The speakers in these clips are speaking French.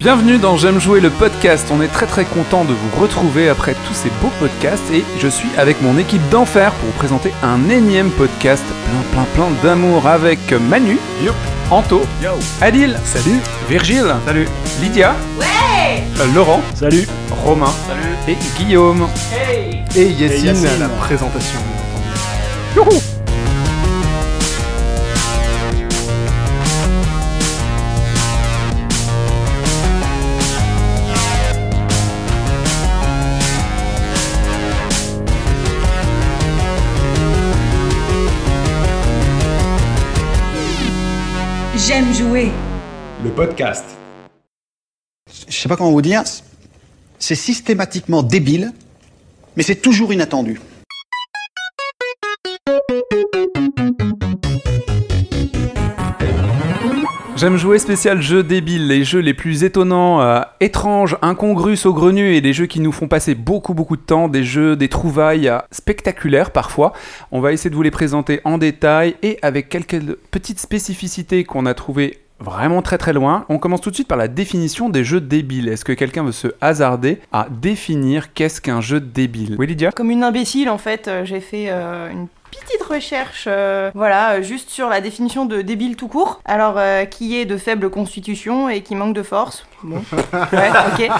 Bienvenue dans J'aime jouer le podcast. On est très très content de vous retrouver après tous ces beaux podcasts et je suis avec mon équipe d'enfer pour vous présenter un énième podcast plein plein plein d'amour avec Manu, Yo. Anto, Yo. Adil, Salut. Virgile, Salut. Lydia, euh, Laurent, Salut. Romain Salut. et Guillaume. Et Yacine. à la présentation. Youhou jouer. Le podcast. je sais pas comment vous dire, c'est systématiquement débile, mais c'est toujours inattendu. J'aime jouer spécial jeux débiles, les jeux les plus étonnants, euh, étranges, incongrus, saugrenus et des jeux qui nous font passer beaucoup beaucoup de temps, des jeux, des trouvailles euh, spectaculaires parfois. On va essayer de vous les présenter en détail et avec quelques petites spécificités qu'on a trouvées vraiment très très loin. On commence tout de suite par la définition des jeux débiles. Est-ce que quelqu'un veut se hasarder à définir qu'est-ce qu'un jeu débile? Oui Lydia? Comme une imbécile, en fait, euh, j'ai fait euh, une petite recherche, euh, voilà, juste sur la définition de débile tout court. Alors, qui est de faible constitution et qui manque de force? Bon, ouais, ok.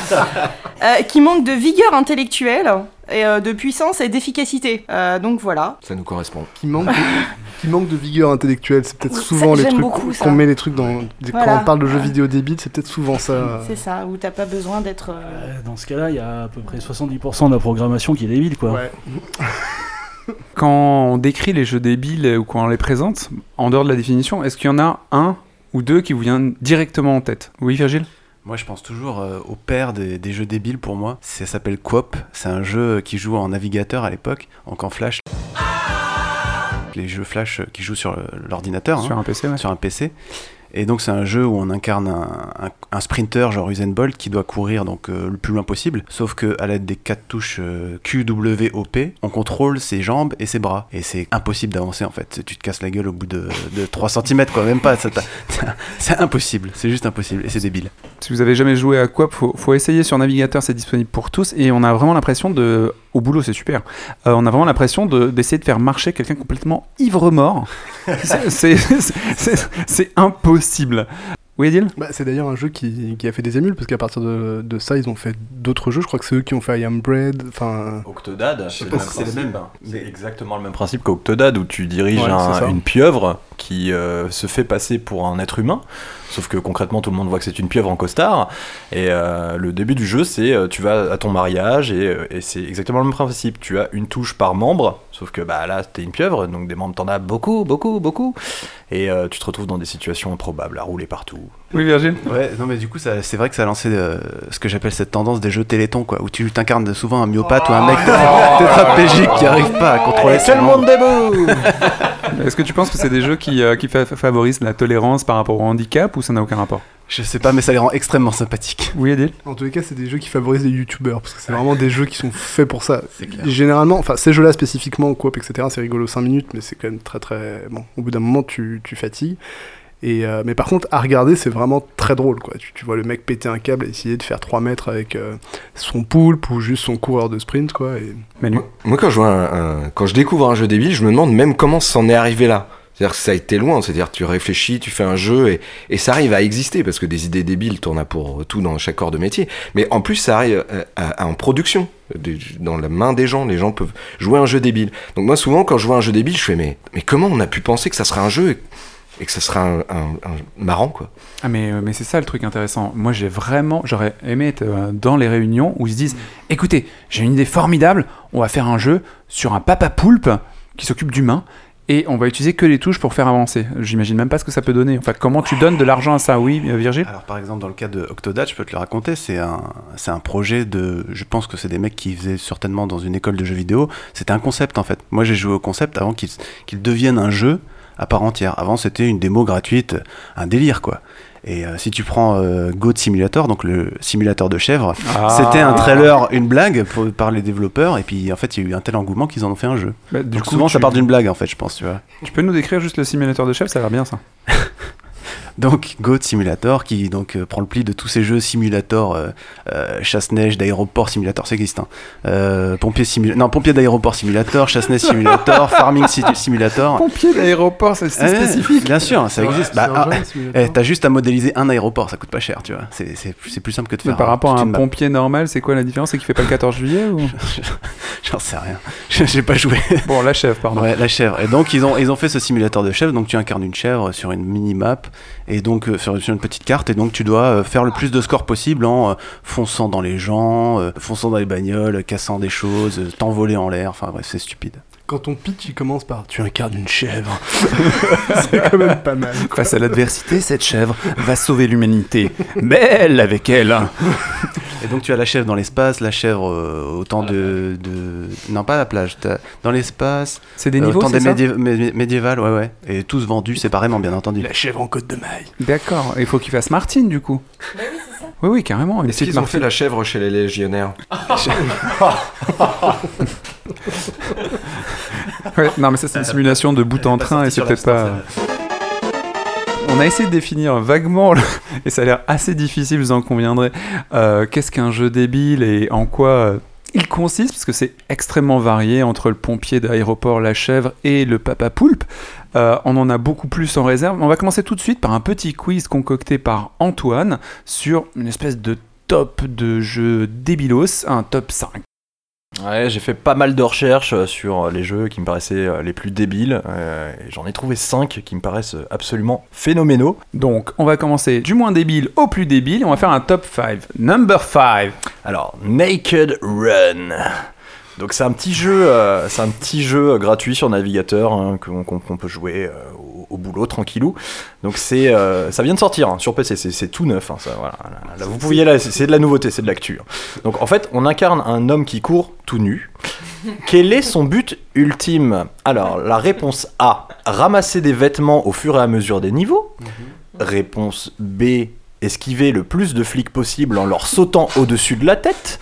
Euh, qui manque de vigueur intellectuelle et euh, de puissance et d'efficacité. Euh, donc voilà. Ça nous correspond. Qui manque, de, qui manque de vigueur intellectuelle. C'est peut-être Ça, souvent les trucs qu'on met les trucs dans. Voilà. Quand on parle de jeux vidéo débiles, c'est peut-être souvent ça. C'est ça, où t'as pas besoin d'être. euh, Euh, Dans ce cas-là, il y a à peu près 70% de la programmation qui est débile, quoi. Ouais. Quand on décrit les jeux débiles ou quand on les présente, en dehors de la définition, est-ce qu'il y en a un ou deux qui vous viennent directement en tête? Oui Virgile? Moi, je pense toujours euh, au père des, des jeux débiles pour moi. Ça s'appelle Coop. C'est un jeu qui joue en navigateur à l'époque, donc en flash. Les jeux flash qui jouent sur euh, l'ordinateur, hein, Sur un PC, ouais. sur un PC. Et donc, c'est un jeu où on incarne un, un- sprinter genre Usain Bolt qui doit courir donc euh, le plus loin possible. Sauf que à l'aide des quatre touches euh, Q, W, O, P, on contrôle ses jambes et ses bras. Et c'est impossible d'avancer en fait. Tu te casses la gueule au bout de, de 3 cm, quoi. Même pas. C'est impossible. C'est juste impossible. Et c'est débile. Si vous avez jamais joué à Coop, faut, faut essayer sur navigateur, c'est disponible pour tous et on a vraiment l'impression de, au boulot c'est super, Euh, on a vraiment l'impression de- d'essayer de faire marcher quelqu'un complètement ivre-mort. C'est- impossible. Oui Adil? Bah, c'est d'ailleurs un jeu qui, qui a fait des émules, parce qu'à partir de, de ça, ils ont fait d'autres jeux. Je crois que c'est eux qui ont fait I Am Bread. Enfin. Octodad, c'est le même c'est exactement le même principe qu'Octodad où tu diriges Ouais, un- une pieuvre qui euh, se fait passer pour un être humain. Sauf que concrètement, tout le monde voit que c'est une pieuvre en costard. Et euh, le début du jeu, c'est euh, tu vas à ton mariage et, euh, et c'est exactement le même principe. Tu as une touche par membre. Sauf que bah, là, t'es une pieuvre, donc des membres, t'en as beaucoup, beaucoup, beaucoup. Et tu te retrouves dans des situations improbables, à rouler partout. Oui Virgile Ouais, non mais du coup, ça- c'est vrai que ça a lancé euh, ce que j'appelle cette tendance des jeux télétons, quoi, où tu t'incarnes souvent un myopathe ou un mec tétraplégique qui arrive pas à contrôler tout le monde debout Est-ce que tu penses que c'est des jeux qui, euh, qui fa- favorisent la tolérance par rapport au handicap ou ça n'a aucun rapport? Je sais pas, mais ça les rend extrêmement sympathiques. Oui Adil? En tous les cas, c'est des jeux qui favorisent les youtubeurs, parce que c'est vraiment des jeux qui sont faits pour ça. C'est clair. Généralement, enfin, ces jeux-là spécifiquement, coop, etc., c'est rigolo 5 minutes, mais c'est quand même très très. Bon, au bout d'un moment, tu, tu fatigues. Et, euh, mais par contre, à regarder, c'est vraiment très drôle, quoi. Tu, tu vois le mec péter un câble et essayer de faire 3 mètres avec euh, son poulpe ou juste son coureur de sprint, quoi. Et... Manu Moi, quand je, vois un- un- quand je découvre un jeu débile, je me demande même comment c'en est arrivé là. C'est-à-dire que ça a été loin, c'est-à-dire que tu réfléchis, tu fais un jeu et, et ça arrive à exister parce que des idées débiles, t'en as pour tout dans chaque corps de métier. Mais en plus, ça arrive euh, à- à- en production, dans la main des gens. Les gens peuvent jouer un jeu débile. Donc moi, souvent, quand je vois un jeu débile, je fais mais, mais comment on a pu penser que ça serait un jeu et, que ça serait un, un- un marrant quoi Ah mais, euh, mais c'est ça le truc intéressant. Moi j'ai vraiment, j'aurais aimé être euh, dans les réunions où ils se disent, écoutez, j'ai une idée formidable, on va faire un jeu sur un papa poulpe qui s'occupe d'humains et on va utiliser que les touches pour faire avancer. J'imagine même pas ce que ça peut donner. Enfin, comment tu donnes de l'argent à ça Oui, euh, Virgile? Alors par exemple dans le cas de Octodad, je peux te le raconter, c'est un, c'est un projet de, je pense que c'est des mecs qui faisaient certainement dans une école de jeux vidéo, c'était un concept en fait. Moi j'ai joué au concept avant qu'il qu'il devienne un jeu à part entière. Avant c'était une démo gratuite, un délire quoi. Et euh, si tu prends euh, Goat Simulator, donc le simulateur de chèvre, Ah. c'était un trailer, une blague pour- par les développeurs, et puis en fait il y a eu un tel engouement qu'ils en ont fait un jeu. Bah, du Donc coup, souvent ça part d'une blague en fait, je pense, tu vois. Tu peux nous décrire juste le simulateur de chef Ça a l'air bien ça. Donc Goat Simulator qui donc euh, prend le pli de tous ces jeux simulator euh, euh, chasse-neige d'aéroport simulator ça existe hein. Euh, pompier simulator non pompier d'aéroport simulator chasse-neige simulator farming si- simulator Pompier d'aéroport, c'est spécifique. bien sûr ça existe Bah, ah, eh, t'as juste à modéliser un aéroport ça coûte pas cher tu vois c'est c'est- c'est plus simple que de Mais faire par euh, rapport à un pompier normal, c'est quoi la différence? C'est qu'il fait pas le 14 juillet ou? J'en sais rien j'ai pas joué Bon, la chèvre, pardon. Ouais, la chèvre. Et donc ils ont ils ont fait ce simulateur de chèvre. Donc tu incarnes une chèvre sur une mini map et donc euh, sur, une petite carte. Et donc tu dois euh, faire le plus de scores possible en euh, fonçant dans les gens, euh, fonçant dans les bagnoles, cassant des choses, euh, t'envoler en l'air. Enfin bref, c'est stupide. Quand ton pitch il commence par tu incarnes une chèvre, c'est quand même pas mal. Face à l'adversité, cette chèvre va sauver l'humanité. Belle avec elle. Et donc tu as la chèvre dans l'espace, la chèvre euh, au temps de, de non pas à la plage, dans l'espace. C'est des euh, au niveaux, c'est médié- mé- médiévales, ouais ouais. Et tous vendus séparément bien entendu. La chèvre en côte de maille. D'accord. Il faut qu'il fasse Martine, du coup. Oui, oui, carrément. Est-ce qu'ils ont fait Martine. la chèvre chez les légionnaires Ouais, non, mais ça, c'est une simulation de bout en train et c'est peut-être pas. On a essayé de définir vaguement, et ça a l'air assez difficile, vous en conviendrez, euh, qu'est-ce qu'un jeu débile et en quoi euh, il consiste, parce que c'est extrêmement varié entre le pompier d'aéroport, la chèvre et le papa poulpe. Euh, on en a beaucoup plus en réserve. On va commencer tout de suite par un petit quiz concocté par Antoine sur une espèce de top de jeux débilos, un top 5. Ouais, j'ai fait pas mal de recherches euh, sur euh, les jeux qui me paraissaient euh, les plus débiles. euh, et J'en ai trouvé 5 qui me paraissent absolument phénoménaux. Donc, on va commencer du moins débile au plus débile et on va faire un top 5. Number 5. Alors, Naked Run. Donc c'est un petit jeu, euh, c'est un petit jeu gratuit sur navigateur hein, qu'on peut jouer euh, au, boulot tranquillou. Donc c'est, euh, ça vient de sortir hein, sur PC, c'est tout neuf. hein, ça, voilà. Là, là, vous pouviez là, c'est de la nouveauté, c'est de l'actu. hein. Donc en fait, on incarne un homme qui court tout nu. Quel est son but ultime? Alors la réponse A ramasser des vêtements au fur et à mesure des niveaux. Réponse B esquiver le plus de flics possible en leur sautant au-dessus de la tête.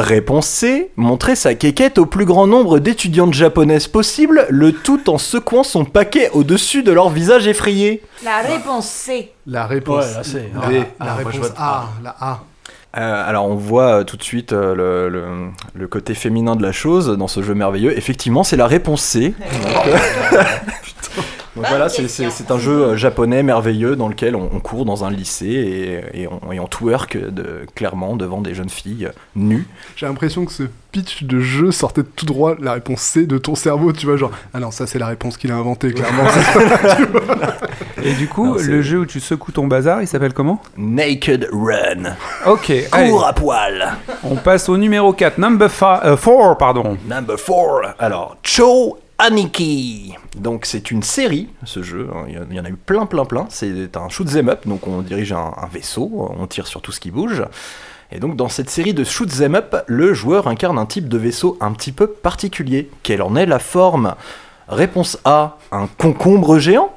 Réponse C, montrer sa quéquette au plus grand nombre d'étudiantes japonaises possible, le tout en secouant son paquet au-dessus de leur visage effrayé. La réponse C. La réponse Ouais, là, La, Ah, la ah, réponse A, la A. Euh, alors on voit euh, tout de suite euh, le, le- le côté féminin de la chose dans ce jeu merveilleux. Effectivement, c'est la réponse C. Donc, euh, Donc voilà, c'est- un jeu euh, japonais merveilleux dans lequel on, on court dans un lycée et, et on, et on twerk de, clairement devant des jeunes filles euh, nues. J'ai l'impression que ce pitch de jeu sortait tout droit la réponse C de ton cerveau, tu vois, genre, ah non, ça c'est la réponse qu'il a inventée, clairement. Et du coup, Non, le jeu où tu secoues ton bazar, il s'appelle comment? Naked Run. Ok, allez, Cours à poil. on passe au numéro 4, number 4, pardon. Number 4. Alors, Cho Aniki. Donc, c'est une série, ce jeu. hein, Il y en- a eu plein, plein, plein. C'est un shoot 'em up. Donc, on dirige un, vaisseau. On tire sur tout ce qui bouge. Et donc, dans cette série de shoot 'em up, le joueur incarne un type de vaisseau un petit peu particulier. Quelle en est la forme? Réponse A, un concombre géant.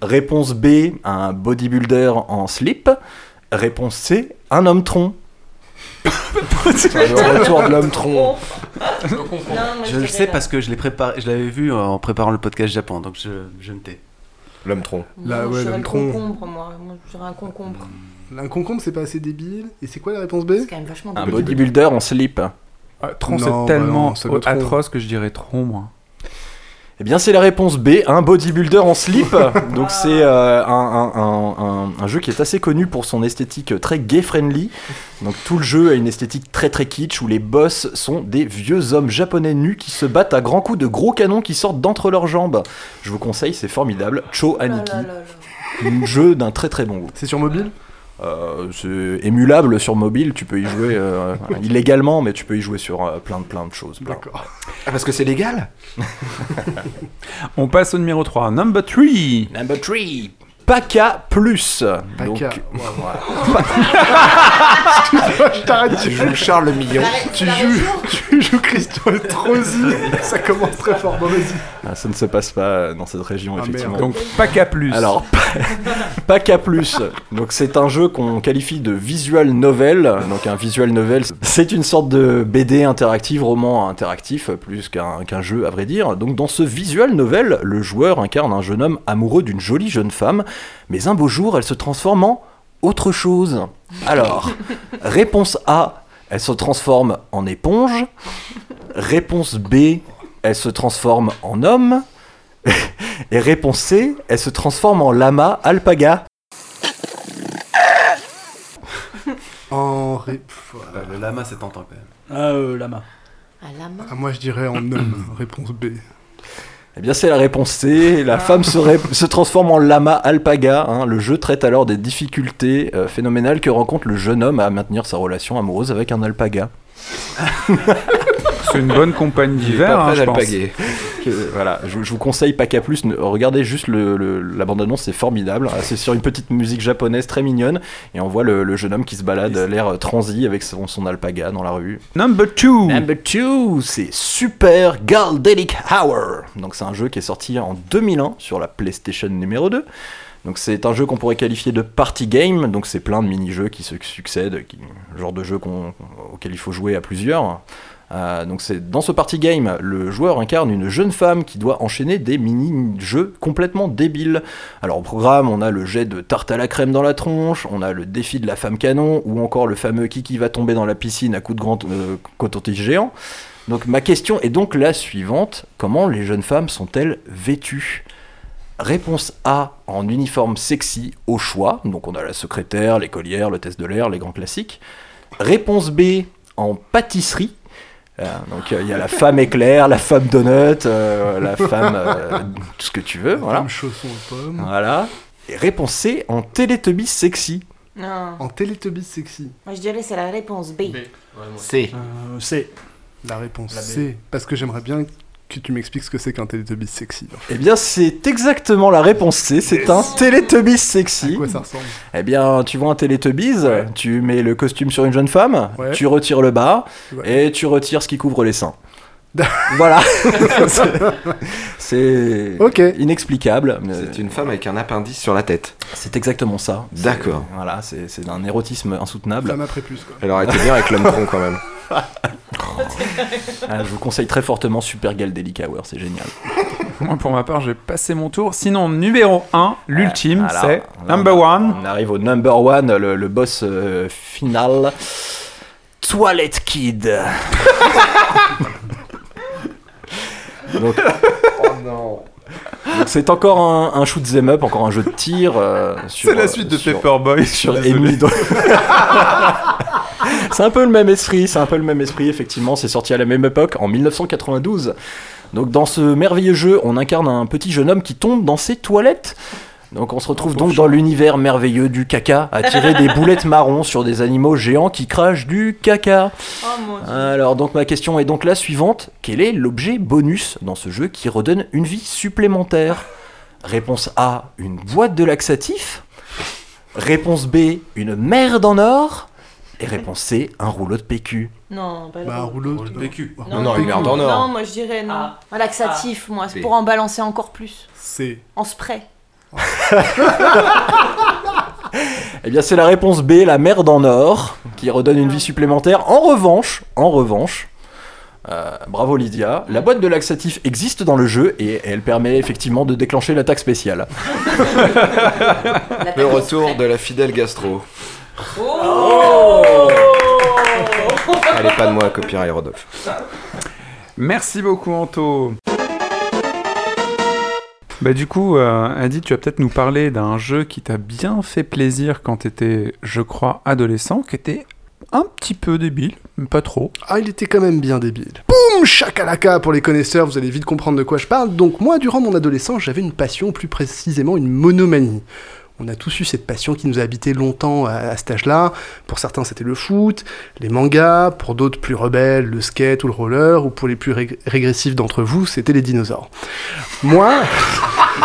Réponse B, un bodybuilder en slip. Réponse C, un homme tronc. Le retour de l'homme tronc. Je le sais parce que je l'ai préparé, je l'avais vu en préparant le podcast Japon, donc je, je me tais. L'homme tronc. Là, ouais, le tronc. concombre, moi. Moi, je dirais un concombre. Un concombre, c'est pas assez débile. Et c'est quoi la réponse B? C'est quand même vachement Un débile. bodybuilder en slip. Ah, tronc, Non, c'est bah tellement non, atroce que je dirais tronc, moi. Eh bien, c'est la réponse B, un bodybuilder en slip. Donc, c'est euh, un, un- un- un- un jeu qui est assez connu pour son esthétique très gay-friendly. Donc, tout le jeu a une esthétique très très kitsch où les boss sont des vieux hommes japonais nus qui se battent à grands coups de gros canons qui sortent d'entre leurs jambes. Je vous conseille, c'est formidable. Cho Oh Aniki, jeu d'un très très bon goût. C'est sur mobile? Euh, c'est émulable sur mobile, tu peux y jouer euh, illégalement, mais tu peux y jouer sur euh, plein de plein de choses. plein. D'accord. Ah, parce que c'est légal? On passe au numéro 3, number 3. Number 3, PACA Plus. Paca. Donc, Ouais, ouais. je t'arrête, tu Tu joues, Charles le Million. tu joues, tu joues Christian Estrosi. Ça commence très fort. Bon, vas-y. Ah, ça ne se passe pas dans cette région, Ah, effectivement. merde. Donc, pas qu'à plus. Alors, PACA Plus. Donc, c'est un jeu qu'on qualifie de visual novel. Donc, un visual novel, c'est une sorte de BD interactive, roman interactif, plus qu'un qu'un jeu, à vrai dire. Donc, dans ce visual novel, le joueur incarne un jeune homme amoureux d'une jolie jeune femme mais un beau jour, elle se transforme en autre chose. Alors, réponse A, elle se transforme en éponge. Réponse B, elle se transforme en homme. Et réponse C, elle se transforme en lama alpaga. En ré- pff, Euh, le lama, c'est tentant quand même. Ah, euh, lama. Ah, la main. ah, moi je dirais en homme. Réponse B. Eh bien, c'est la réponse C. La femme se, transforme en lama alpaga. hein. Le jeu traite alors des difficultés euh, phénoménales que rencontre le jeune homme à maintenir sa relation amoureuse avec un alpaga. C'est une bonne compagne d'hiver, hein, prêt je pense. Que- voilà, je, je vous conseille Paca Plus. Regardez juste le, le- la bande-annonce, c'est formidable. Ah, C'est sur une petite musique japonaise très mignonne. Et on voit le, le jeune homme qui se balade, l'air transi avec son, son alpaga dans la rue. Number 2 Number 2, c'est Super Galdelic Hour. Donc c'est un jeu qui est sorti en 2001 sur la PlayStation numéro 2. Donc c'est un jeu qu'on pourrait qualifier de party game. Donc c'est plein de mini-jeux qui se succèdent, qui, genre de jeu qu'on- auquel il faut jouer à plusieurs. Euh, donc c'est dans ce party game, le joueur incarne une jeune femme qui doit enchaîner des mini-jeux complètement débiles. Alors au programme, on a le jet de tarte à la crème dans la tronche, on a le défi de la femme canon, ou encore le fameux Kiki va tomber dans la piscine à coups de grand euh, coton-tige géant. Donc ma question est donc la suivante comment les jeunes femmes sont-elles vêtues? Réponse A en uniforme sexy au choix, donc on a la secrétaire, l'écolière, le test de l'air, les grands classiques. Réponse B en pâtisserie. Donc euh, il y a la femme éclair, la femme donut, euh, la femme euh, tout ce que tu veux, voilà. Femme chausson aux pommes. Voilà. Et réponse C en Teletubbies sexy. Non. En Teletubbies sexy. Moi, je dirais c'est la réponse B. C. Euh, c'est. La réponse La B. C. Parce que j'aimerais bien que tu m'expliques ce que c'est qu'un Teletubbies sexy. en fait. Eh bien c'est exactement la réponse C, c'est un Teletubbies sexy. À quoi ça ressemble? Eh bien, tu vois un Teletubbies, Ouais. tu mets le costume sur une jeune femme, Ouais. tu retires le bas Ouais. et tu retires ce qui couvre les seins. voilà. C'est- C'est Ok. inexplicable. mais C'est une femme avec un appendice sur la tête. C'est exactement ça. D'accord. Voilà, c'est c'est d'un érotisme insoutenable. Femme après plus quoi. Elle aurait été bien avec l'homme tronc quand même. Ah, je vous conseille très fortement Super Galdelic Hour, c'est génial. Moi, pour ma part, j'ai passé mon tour. Sinon, numéro 1, l'ultime, Alors, c'est number on- one. On arrive au number one, le, le boss euh, final. Toilette Kid. Donc, donc c'est encore un, un shoot 'em up, encore un jeu de tir. euh, sur, C'est la euh, suite de sur- Paperboy. sur Désolé. Emily Do- c'est un peu le même esprit, c'est un peu le même esprit, effectivement. C'est sorti à la même époque, en 1992. Donc, dans ce merveilleux jeu, on incarne un petit jeune homme qui tombe dans ses toilettes. Donc, on se retrouve donc dans l'univers merveilleux du caca, à tirer des boulettes marrons sur des animaux géants qui crachent du caca. Oh mon dieu. Alors, donc, ma question est donc la suivante quel est l'objet bonus dans ce jeu qui redonne une vie supplémentaire? Réponse A une boîte de laxatif. Réponse B une merde en or. Et réponse C un rouleau de PQ. Non, pas le Bah, un rouleau. de- PQ. Non, non, une merde en or. Non, moi je dirais non. Ah. Un laxatif, moi, c'est B. pour en balancer encore plus. C. En spray. Eh bien, c'est la réponse B, la merde en or, qui redonne une vie supplémentaire. En revanche, en revanche, euh, bravo Lydia, la boîte de laxatif existe dans le jeu et elle permet effectivement de déclencher l'attaque spéciale. Le retour de la fidèle gastro. Allez, pas de moi, copyright Rodolphe. Merci beaucoup, Anto. Bah du coup, euh, Adi, tu vas peut-être nous parler d'un jeu qui t'a bien fait plaisir quand t'étais, je crois, adolescent, qui était un petit peu débile, mais pas trop. Ah, il était quand même bien débile. Boum Chakalaka Pour les connaisseurs, vous allez vite comprendre de quoi je parle. Donc, moi, durant mon adolescence, j'avais une passion, plus précisément une monomanie. On a tous eu cette passion qui nous a habité longtemps à, à cet âge-là. Pour certains, c'était le foot, les mangas, pour d'autres plus rebelles, le skate ou le roller, ou pour les plus rég- régressifs d'entre vous, c'était les dinosaures. Moi,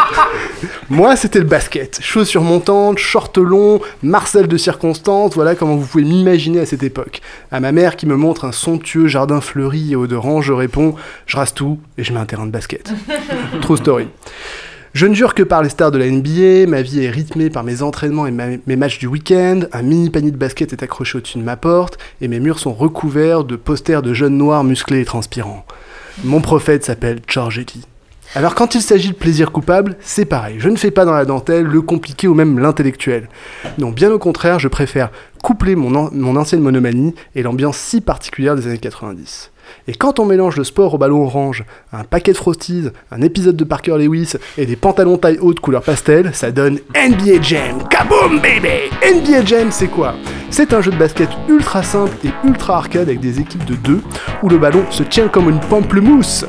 moi, c'était le basket. Chaussures montantes, shorts longs, Marcel de circonstance, voilà comment vous pouvez m'imaginer à cette époque. À ma mère qui me montre un somptueux jardin fleuri et odorant, je réponds Je rase tout et je mets un terrain de basket. True story. Je ne jure que par les stars de la NBA, ma vie est rythmée par mes entraînements et mes matchs du week-end, un mini panier de basket est accroché au-dessus de ma porte, et mes murs sont recouverts de posters de jeunes noirs musclés et transpirants. Mon prophète s'appelle George Eddy. Alors quand il s'agit de plaisir coupable, c'est pareil. Je ne fais pas dans la dentelle le compliqué ou même l'intellectuel. Non, bien au contraire, je préfère coupler mon ancienne monomanie et l'ambiance si particulière des années 90. Et quand on mélange le sport au ballon orange, un paquet de Frosties, un épisode de Parker Lewis et des pantalons taille haute couleur pastel, ça donne NBA Jam. Kaboom baby NBA Jam c'est quoi? C'est un jeu de basket ultra simple et ultra arcade avec des équipes de deux où le ballon se tient comme une pamplemousse.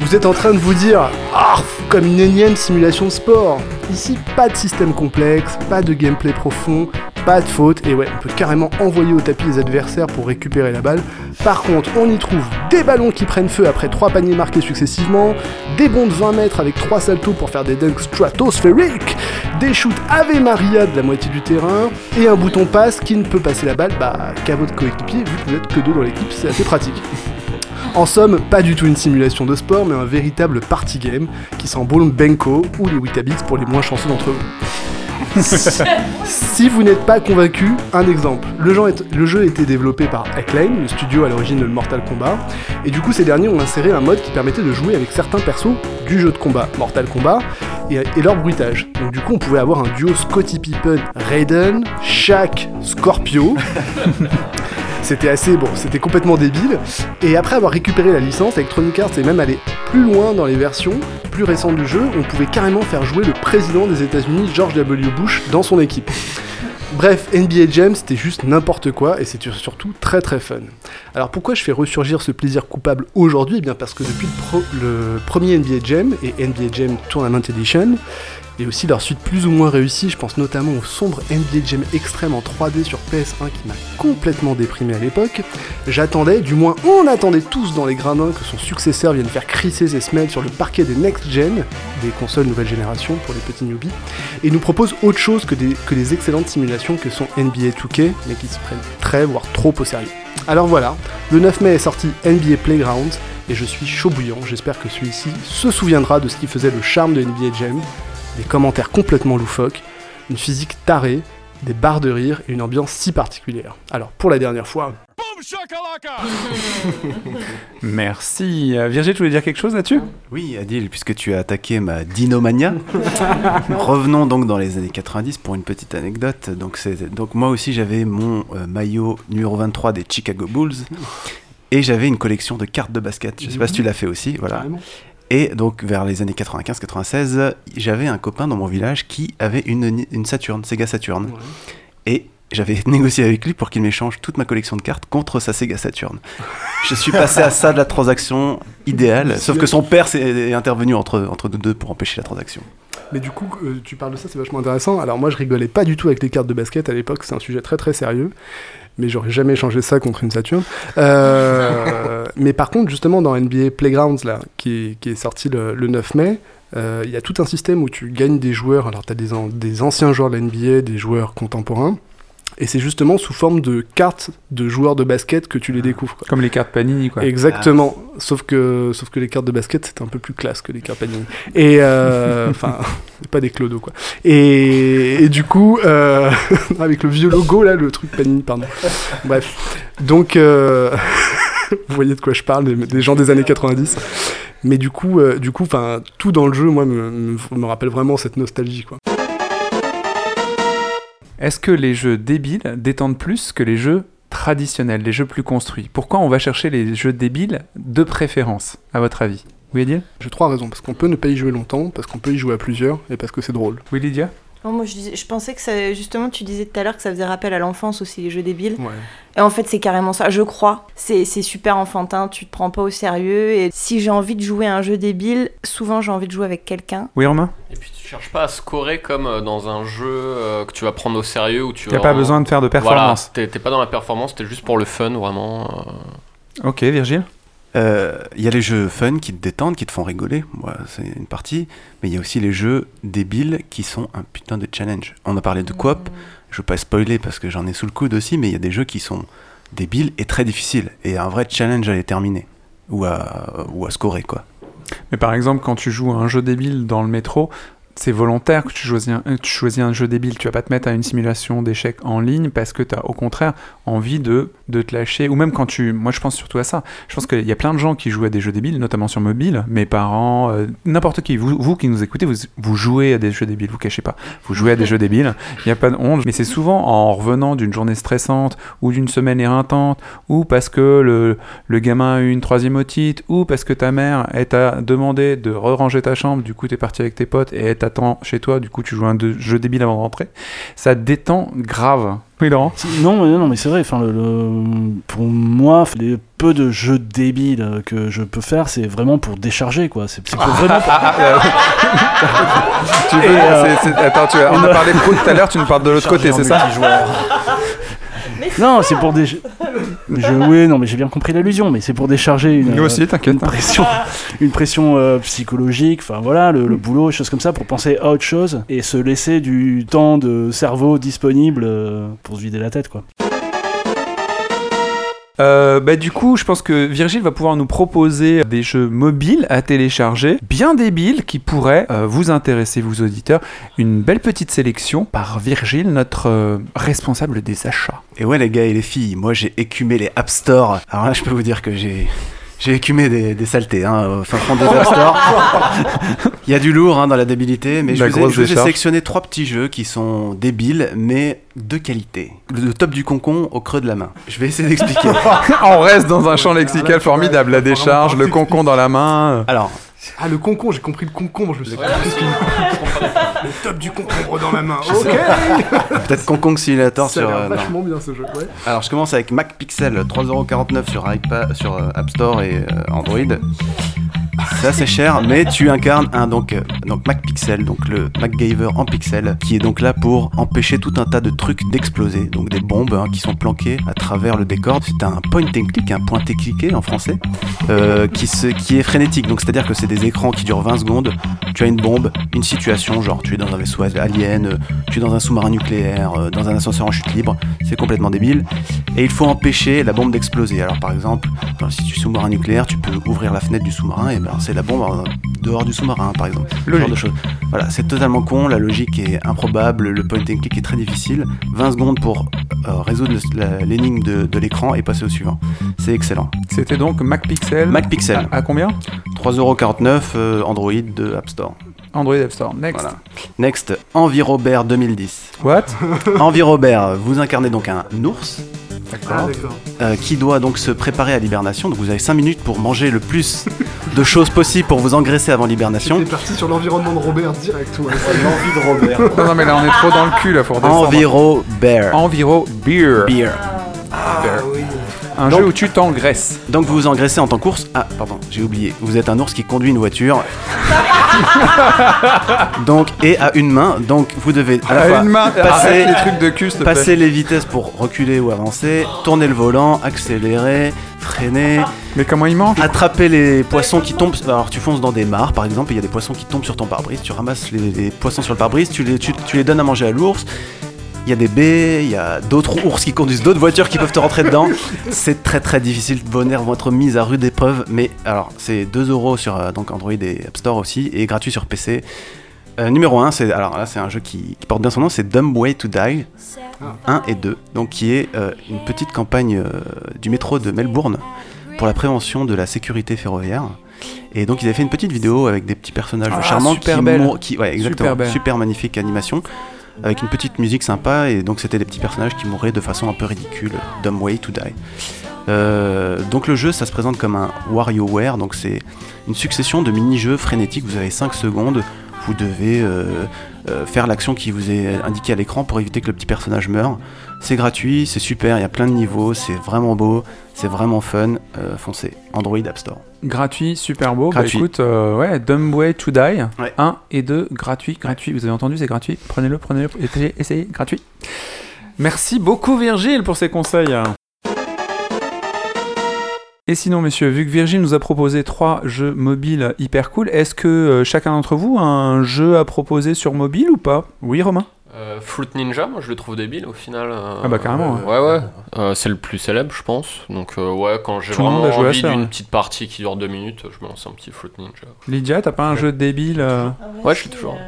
Vous êtes en train de vous dire Ah, comme une énième simulation de sport. Ici, pas de système complexe, pas de gameplay profond, pas de faute, et ouais, on peut carrément envoyer au tapis les adversaires pour récupérer la balle. Par contre, on y trouve des ballons qui prennent feu après trois paniers marqués successivement, des bonds de 20 mètres avec trois saltos pour faire des dunks stratosphériques, des shoots Ave Maria de la moitié du terrain, et un bouton passe qui ne peut passer la balle bah, qu'à votre coéquipier, vu que vous êtes que deux dans l'équipe, c'est assez pratique. En somme, pas du tout une simulation de sport, mais un véritable party game qui sent bon le Benko ou les Weetabix pour les moins chanceux d'entre vous. si vous n'êtes pas convaincu, un exemple. Le jeu, est- le jeu a été développé par Acclaim, le studio à l'origine de Mortal Kombat, et du coup ces derniers ont inséré un mode qui permettait de jouer avec certains persos du jeu de combat Mortal Kombat et, et leur bruitage. Donc du coup on pouvait avoir un duo Scotty Pippen, Raiden, Shaq, Scorpio. C'était assez bon, c'était complètement débile. Et après avoir récupéré la licence, Electronic Arts est même allé plus loin dans les versions plus récentes du jeu. On pouvait carrément faire jouer le président des États-Unis, George W. Bush, dans son équipe. Bref, NBA Jam, c'était juste n'importe quoi et c'était surtout très très fun. Alors pourquoi je fais ressurgir ce plaisir coupable aujourd'hui? Eh bien parce que depuis le, premier NBA Jam et NBA Jam Tournament Edition, et aussi leur suite plus ou moins réussie, je pense notamment au sombre NBA Jam Extreme en 3D sur PS1 qui m'a complètement déprimé à l'époque, j'attendais, du moins on attendait tous dans les gradins que son successeur vienne faire crisser ses semelles sur le parquet des Next Gen, des consoles nouvelle génération pour les petits newbies, et nous propose autre chose que, des, que les excellentes simulations que sont NBA 2K, mais qui se prennent très voire trop au sérieux. Alors voilà, le 9 mai est sorti NBA Playgrounds, et je suis chaud bouillant, j'espère que celui-ci se souviendra de ce qui faisait le charme de NBA Jam, des commentaires complètement loufoques, une physique tarée, des barres de rire et une ambiance si particulière. Alors pour la dernière fois, Merci. Euh, Virgile, tu voulais dire quelque chose là-dessus? Oui, Adil, puisque tu as attaqué ma dinomania, revenons donc dans les années 90 pour une petite anecdote. Donc, moi aussi j'avais mon euh, maillot numéro 23 des Chicago Bulls et j'avais une collection de cartes de basket. Je sais pas si tu l'as fait aussi, voilà. Et donc vers les années 95-96, j'avais un copain dans mon village qui avait une, une Saturn, Sega Saturn. Et j'avais négocié avec lui pour qu'il m'échange toute ma collection de cartes contre sa Sega Saturn. Je suis passé à ça de la transaction idéale, sauf que son père s'est est intervenu entre, entre nous deux pour empêcher la transaction. Mais du coup, euh, tu parles de ça, c'est vachement intéressant. Alors moi, je rigolais pas du tout avec les cartes de basket à l'époque, c'est un sujet très très sérieux. Mais j'aurais jamais échangé ça contre une Saturn. Euh, mais par contre, justement, dans NBA Playgrounds, là, qui est, sorti le, le 9 mai, euh, il y a tout un système où tu gagnes des joueurs. Alors, tu as des, des anciens joueurs de la NBA, des joueurs contemporains. Et c'est justement sous forme de cartes de joueurs de basket que tu les découvres. quoi. Comme les cartes Panini, quoi. Exactement. Sauf que, sauf que les cartes de basket, c'est un peu plus classe que les cartes Panini. Et euh, enfin, pas des clodos quoi. Et, et du coup, euh, avec le vieux logo là, le truc Panini, pardon. Bref. Donc, euh, vous voyez de quoi je parle, des, des gens des années 90. Mais du coup, euh, du coup, enfin, tout dans le jeu, moi, me, me, me rappelle vraiment cette nostalgie quoi. Est-ce que les jeux débiles détendent plus que les jeux traditionnels, les jeux plus construits? Pourquoi on va chercher les jeux débiles de préférence, à votre avis? Oui, Lydia? J'ai trois raisons. Parce qu'on peut ne pas y jouer longtemps, parce qu'on peut y jouer à plusieurs, et parce que c'est drôle. Oui, Lydia? Non, moi, je, pensais que ça, justement, tu disais tout à l'heure que ça faisait rappel à l'enfance aussi, les jeux débiles. Ouais. Et en fait, c'est carrément ça, je crois. C'est c'est super enfantin, tu te prends pas au sérieux. Et si j'ai envie de jouer à un jeu débile, souvent j'ai envie de jouer avec quelqu'un. Oui, Romain? Et puis tu cherches pas à scorer comme euh, dans un jeu euh, que tu vas prendre au sérieux où tu vas pas besoin de faire de performance. Voilà, t'es t'es pas dans la performance, t'es juste pour le fun vraiment. euh. Ok, Virgile? Euh, Il y a les jeux fun qui te détendent, qui te font rigoler, moi c'est une partie, mais il y a aussi les jeux débiles qui sont un putain de challenge. On a parlé de coop, je veux pas spoiler parce que j'en ai sous le coude aussi, mais il y a des jeux qui sont débiles et très difficiles, et un vrai challenge à les terminer, ou à, ou à scorer quoi. Mais par exemple, quand tu joues à un jeu débile dans le métro, c'est volontaire que tu choisis, un, tu choisis un jeu débile. Tu vas pas te mettre à une simulation d'échecs en ligne parce que tu as au contraire envie de, de te lâcher. Ou même quand tu. Moi, je pense surtout à ça. Je pense qu'il y a plein de gens qui jouent à des jeux débiles, notamment sur mobile. Mes parents, euh, n'importe qui. Vous, vous qui nous écoutez, vous, vous jouez à des jeux débiles, vous cachez pas. Vous jouez à des jeux débiles. Il n'y a pas de honte. Mais c'est souvent en revenant d'une journée stressante ou d'une semaine éreintante ou parce que le, le gamin a eu une troisième otite ou parce que ta mère t'a demandé de re-ranger ta chambre. Du coup, tu es parti avec tes potes et elle t'attend chez toi. Du coup, tu joues un jeu débile avant de rentrer. Ça détend grave. Oui, Laurent Non, mais, non, mais c'est vrai. Enfin, le, le- pour moi, les peu de jeux débiles que je peux faire, c'est vraiment pour décharger, quoi. C'est c'est pour vraiment. Tu veux- euh, c'est- c'est- Attends, tu, on a parlé pro tout à l'heure, tu nous parles de l'autre côté, c'est ça Non, c'est pour des. Je... Oui, non, mais j'ai bien compris l'allusion, mais c'est pour décharger une, Nous aussi, t'inquiète. une pression, une pression euh, psychologique, enfin voilà, le, le boulot, des choses comme ça, pour penser à autre chose et se laisser du temps de cerveau disponible euh, pour se vider la tête, quoi. Euh, bah, du coup, je pense que Virgile va pouvoir nous proposer des jeux mobiles à télécharger, bien débiles, qui pourraient euh, vous intéresser, vous auditeurs. Une belle petite sélection par Virgile, notre euh, responsable des achats. Et ouais, les gars et les filles, moi j'ai écumé les App Store. Alors là, je peux vous dire que j'ai. J'ai écumé des, des saletés, hein, au fin fond des App Store. Il y a du lourd hein, dans la débilité, mais je La vous, ai, grosse je vous ai décharge. sélectionné trois petits jeux qui sont débiles, mais de qualité. Le top du concon au creux de la main. Je vais essayer d'expliquer. On reste dans un champ lexical formidable. La décharge, le concon dans la main. Alors, Ah, le concombre, j'ai compris le concombre, je me suis Le top du concombre dans la main. Ok peut-être Concon Simulator Ça a sur. euh, non. vachement bien ce jeu, ouais. Alors je commence avec Mac Pixel, 3,49€ sur, iPad, sur euh, App Store et euh, Android. C'est assez cher, mais tu incarnes un donc, euh, donc Mac Pixel, donc le MacGyver en pixel, qui est donc là pour empêcher tout un tas de trucs d'exploser, donc des bombes hein, qui sont planquées à travers le décor. C'est un point and click, un pointé cliqué en français, euh, qui, se, qui est frénétique. Donc c'est-à-dire que c'est des écrans qui durent 20 secondes. Tu as une bombe, une situation, genre tu es dans un vaisseau alien, euh, tu es dans un sous-marin nucléaire, dans un ascenseur en chute libre. C'est complètement débile. Et il faut empêcher la bombe d'exploser. Alors par exemple, si tu es sous-marin nucléaire, tu peux ouvrir la fenêtre du sous-marin et ben c'est la bombe dehors du sous-marin par exemple. Ce genre de choses. Voilà, c'est totalement con, la logique est improbable, le point and click est très difficile. 20 secondes pour euh, résoudre le- l'énigme de, de l'écran et passer au suivant. C'est excellent. C'était donc Mac Pixel. Mac Pixel, À, à combien? 3,49€ euh, Android de App Store. Android App Store. Next. Voilà. Next, Envirobert 2010. What? Envirobert, vous incarnez donc un ours d'accord. euh, qui doit donc se préparer à l'hibernation. Donc vous avez 5 minutes pour manger le plus de choses possible pour vous engraisser avant l'hibernation. T'es parti sur l'environnement de Robert direct, ouais. L'envie de Robert. Non, non, mais là, on est trop dans le cul, là, faut redescendre. Envirobert. Enviro Beer. Beer. Ah, oui. Un Donc- jeu où tu t'engraisses. Donc vous vous engraissez en tant qu'ours. Ah, pardon, j'ai oublié. Vous êtes un ours qui conduit une voiture. donc, et à une main. Donc vous devez à la À fois une main, passer, les trucs de cul, passer les vitesses pour reculer ou avancer, tourner le volant, accélérer, freiner, Mais comment il mange? Attraper les poissons qui tombent. Alors tu fonces dans des mares par exemple, il y a des poissons qui tombent sur ton pare-brise, tu ramasses les, les poissons sur le pare-brise, tu les, tu, tu les donnes à manger à l'ours. Il y a des baies, il y a d'autres ours qui conduisent d'autres voitures qui peuvent te rentrer dedans. C'est très très difficile. Vos nerfs vont être mis à rude épreuve. Mais alors, c'est 2 euros sur euh, donc Android et App Store aussi, et gratuit sur PC. Euh, numéro 1, c'est alors là c'est un jeu qui, qui porte bien son nom, c'est Dumb Way to Die 1 et 2, donc qui est euh, une petite campagne du métro de Melbourne pour la prévention de la sécurité ferroviaire. Et donc ils avaient fait une petite vidéo avec des petits personnages Ah, charmants super qui, belle. qui ouais exactement super magnifique animation avec une petite musique sympa et donc c'était des petits personnages qui mouraient de façon un peu ridicule. Dumb Way to Die. Euh, donc le jeu, ça se présente comme un WarioWare, donc c'est une succession de mini-jeux frénétiques. Vous avez 5 secondes, vous devez euh, euh, faire l'action qui vous est indiquée à l'écran pour éviter que le petit personnage meure. C'est gratuit, c'est super, il y a plein de niveaux, c'est vraiment beau, c'est vraiment fun. Foncez, Android App Store. Gratuit, super beau. Gratuit. Bah écoute, euh, ouais, Dumb Way to Die. Ouais. 1 et 2, gratuit, gratuit. Vous avez entendu, c'est gratuit. Prenez-le, prenez-le, essayez, essayez, gratuit. Merci beaucoup Virgile pour ces conseils. Et sinon, messieurs, vu que Virgile nous a proposé trois jeux mobiles hyper cool, est-ce que euh, chacun d'entre vous a un jeu à proposer sur mobile ou pas? Oui, Romain? Euh, Fruit Ninja, moi je le trouve débile au final. euh, Ah bah, carrément, Ouais, ouais. Euh, c'est le plus célèbre, je pense. Donc, euh, ouais, quand j'ai vraiment envie d'une ouais. petite partie qui dure deux minutes, je me lance un petit Fruit Ninja. Lydia, t'as pas un jeu débile euh Ouais, je suis toujours.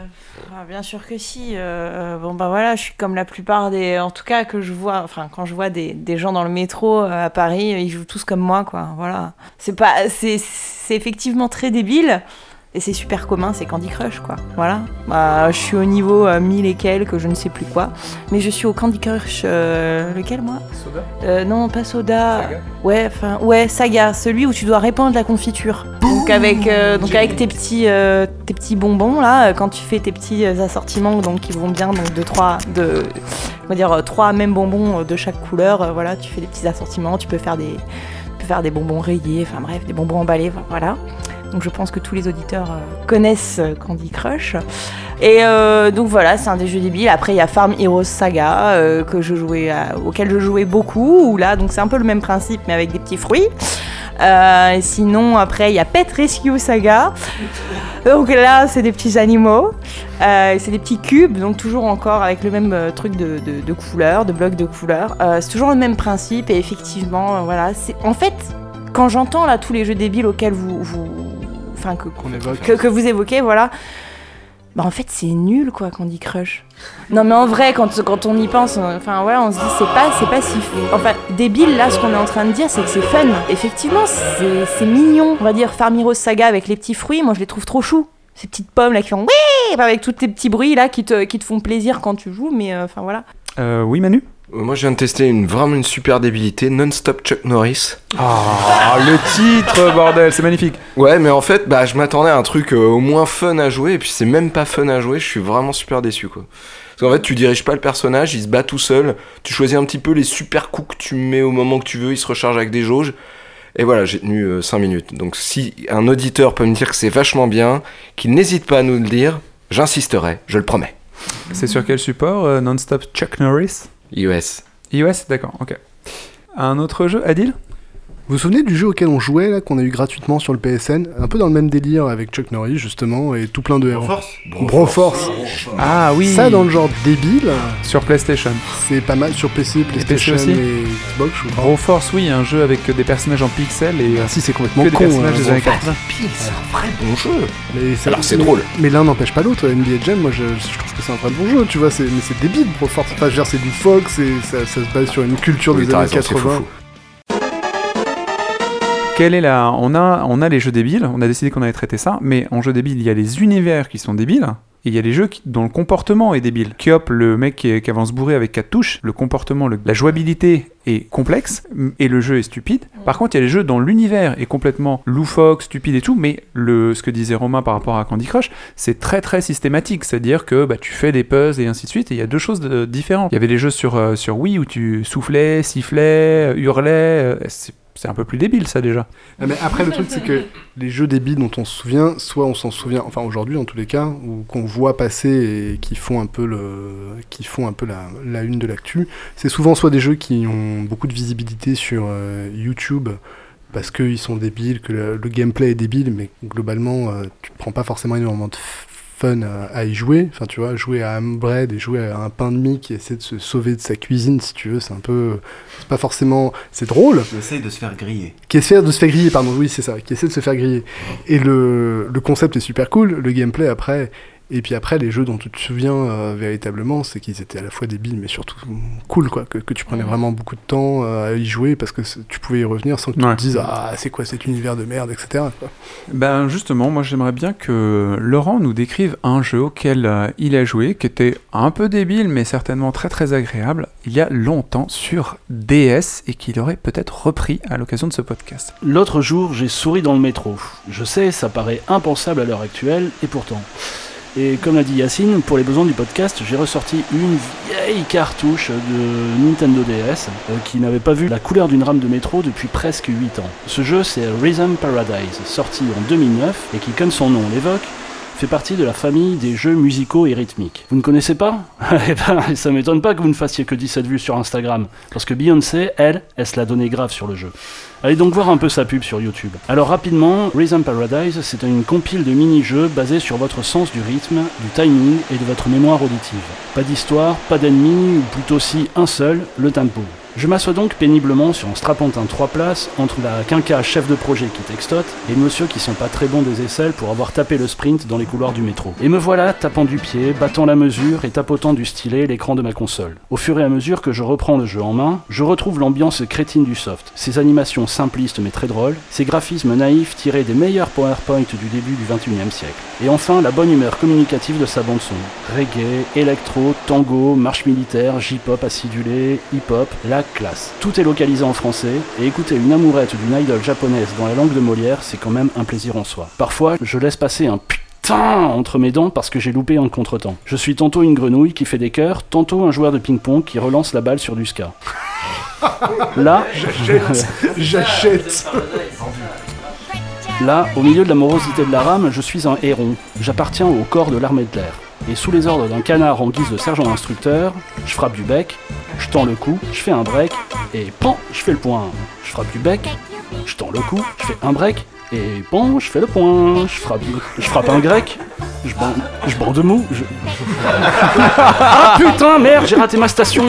bien sûr que si. Euh, bon bah voilà, je suis comme la plupart des, en tout cas que je vois, enfin quand je vois des, des gens dans le métro euh, à Paris, ils jouent tous comme moi quoi. Voilà. C'est pas, c'est, c'est effectivement très débile. Et c'est super commun, c'est Candy Crush, quoi. Voilà. Bah, je suis au niveau euh, 1000 et quelques, je ne sais plus quoi. Mais je suis au Candy Crush. euh, lequel, moi? Soda? Euh, Non, pas Soda. Saga? Ouais, enfin, ouais, Saga. Celui où tu dois répandre la confiture. Donc, avec, euh, donc avec tes, petits, tes petits bonbons, là, quand tu fais tes petits assortiments, donc qui vont bien, donc de trois, de, on va dire, trois mêmes bonbons de chaque couleur. voilà, tu fais des petits assortiments, tu peux faire des, tu peux faire des bonbons rayés, enfin bref, des bonbons emballés, voilà. Donc je pense que tous les auditeurs euh, connaissent euh, Candy Crush. Et euh, donc voilà, c'est un des jeux débiles. Après il y a Farm Heroes Saga euh, que je jouais, auquel je jouais beaucoup. Où là donc c'est un peu le même principe mais avec des petits fruits. Sinon après il y a Pet Rescue Saga. Donc là c'est des petits animaux. C'est des petits cubes, donc toujours encore avec le même truc de, de, de couleurs, de blocs de couleurs. Euh, c'est toujours le même principe et effectivement, voilà. En fait, quand j'entends là tous les jeux débiles auxquels vous, vous enfin que, vous évoquez, voilà. Bah en fait c'est nul quoi Candy Crush. Non mais en vrai quand, quand on y pense, on- enfin voilà on se dit c'est pas c'est pas si enfin débile là ce qu'on est en train de dire c'est que c'est fun. Effectivement c'est c'est mignon. On va dire Farm Heroes Saga avec les petits fruits, moi je les trouve trop choux. Ces petites pommes là qui font oui avec tous tes petits bruits là qui te, qui te font plaisir quand tu joues mais euh, enfin voilà. Euh, oui, Manu? Moi, je viens de tester une, vraiment une super débilité, Non-Stop Chuck Norris. Ah, le titre, bordel, c'est magnifique. Ouais, mais en fait, bah, je m'attendais à un truc euh, au moins fun à jouer, et puis c'est même pas fun à jouer, je suis vraiment super déçu, quoi. Parce qu'en fait, tu diriges pas le personnage, il se bat tout seul, tu choisis un petit peu les super coups que tu mets au moment que tu veux, il se recharge avec des jauges, et voilà, j'ai tenu 5 minutes. Donc si un auditeur peut me dire que c'est vachement bien, qu'il n'hésite pas à nous le dire, j'insisterai, je le promets. C'est sur quel support euh, Non-Stop Chuck Norris? iOS. iOS D'accord, ok. Un autre jeu, Adil? Vous vous souvenez du jeu auquel on jouait, là, qu'on a eu gratuitement sur le PSN Un peu dans le même délire avec Chuck Norris, justement, et tout plein de héros. Broforce. Ah oui Ça, dans le genre débile, Sur PlayStation. c'est pas mal sur PC, PlayStation aussi et Xbox, je crois. Broforce, oui, un jeu avec des personnages en pixels et euh, Ah, si, c'est complètement que des con. personnages hein, des années Broforce. 80. C'est un vrai bon jeu. Mais ça- Alors, c'est drôle. Mais l'un n'empêche pas l'autre. NBA Jam, moi je, je trouve que c'est un vrai bon jeu, tu vois. c'est- Mais c'est débile, Broforce. Enfin, je veux dire, c'est du Fox et ça, ça se base sur une culture Oui, des années raison, c'est 80. Quelle est la... on, a, on a les jeux débiles, on a décidé qu'on allait traiter ça, mais en jeu débile, il y a les univers qui sont débiles, et il y a les jeux qui- dont le comportement est débile. Kyop, le mec qui, qui avance bourré avec quatre touches, le comportement, le- la jouabilité est complexe, et le jeu est stupide. Par contre, il y a les jeux dont l'univers est complètement loufoque, stupide et tout, mais le, ce que disait Romain par rapport à Candy Crush, c'est très très systématique, c'est-à-dire que bah, tu fais des puzzles et ainsi de suite, et il y a deux choses de- différentes. Il y avait des jeux sur, euh, sur Wii où tu soufflais, sifflais, euh, hurlais, euh, c'est c'est un peu plus débile ça déjà. Ah, Mais après, le truc, c'est que les jeux débiles dont on se souvient, soit on s'en souvient, enfin aujourd'hui en tous les cas, ou qu'on voit passer et qui font un peu, le, qui font un peu la, la une de l'actu, c'est souvent soit des jeux qui ont beaucoup de visibilité sur euh, YouTube parce qu'ils sont débiles, que le, le gameplay est débile, mais globalement, euh, tu prends pas forcément énormément de fun à, à y jouer. Enfin, tu vois, jouer à Bread et jouer à un pain de mie qui essaie de se sauver de sa cuisine, si tu veux, c'est un peu. C'est pas forcément. C'est drôle Il essaye de se faire griller. qui essaie de se faire griller, pardon, oui, c'est ça, qui essaie de se faire griller. Et le, le concept est super cool, le gameplay après, et puis après, les jeux dont tu te souviens euh, véritablement, c'est qu'ils étaient à la fois débiles, mais surtout cool, quoi, que, que tu prenais vraiment beaucoup de temps euh, à y jouer parce que tu pouvais y revenir sans que tu Ouais. te dises, ah, c'est quoi cet univers de merde, etc. quoi. Ben justement, moi j'aimerais bien que Laurent nous décrive un jeu auquel euh, il a joué, qui était un peu débile, mais certainement très très agréable, il y a longtemps sur DS, et qu'il aurait peut-être repris à l'occasion de ce podcast. L'autre jour, j'ai souri dans le métro. Je sais, ça paraît impensable à l'heure actuelle, et pourtant. Et comme l'a dit Yacine, pour les besoins du podcast, j'ai ressorti une vieille cartouche de Nintendo DS euh, qui n'avait pas vu la couleur d'une rame de métro depuis presque 8 ans. Ce jeu, c'est Rhythm Paradise, sorti en 2009 et qui, comme son nom l'évoque, fait partie de la famille des jeux musicaux et rythmiques. Vous ne connaissez pas Eh ben, ça m'étonne pas que vous ne fassiez que 17 vues sur Instagram, parce que Beyoncé, elle, elle se l'a donné grave sur le jeu. Allez donc voir un peu sa pub sur YouTube. Alors rapidement, Rhythm Paradise, c'est une compile de mini-jeux basés sur votre sens du rythme, du timing et de votre mémoire auditive. Pas d'histoire, pas d'ennemis, ou plutôt si un seul, le tempo. Je m'assois donc péniblement sur un strapontin 3 places entre la quinca chef de projet qui textote et monsieur qui sont pas très bons des aisselles pour avoir tapé le sprint dans les couloirs du métro. Et me voilà tapant du pied, battant la mesure et tapotant du stylet l'écran de ma console. Au fur et à mesure que je reprends le jeu en main, je retrouve l'ambiance crétine du soft, ses animations simplistes mais très drôles, ses graphismes naïfs tirés des meilleurs PowerPoint du début du 21e siècle. Et enfin la bonne humeur communicative de sa bande son. Reggae, électro, tango, marche militaire, J-pop acidulé, hip-hop, la classe. Tout est localisé en français, et écouter une amourette d'une idole japonaise dans la langue de Molière, c'est quand même un plaisir en soi. Parfois, je laisse passer un putain entre mes dents parce que j'ai loupé un contretemps. Je suis tantôt une grenouille qui fait des cœurs, tantôt un joueur de ping-pong qui relance la balle sur du ska. Là, J'achète. J'achète. Là, au milieu de la morosité de la rame, je suis un héron. J'appartiens au corps de l'armée de l'air. Et sous les ordres d'un canard en guise de sergent instructeur, je frappe du bec, je tends le cou, je fais un break, et pan, je fais le point. Je frappe du bec, je tends le cou, je fais un break, et pan, je fais le point. Je frappe, je frappe un grec, je bande, je bande mou, je... ah putain, merde, j'ai raté ma station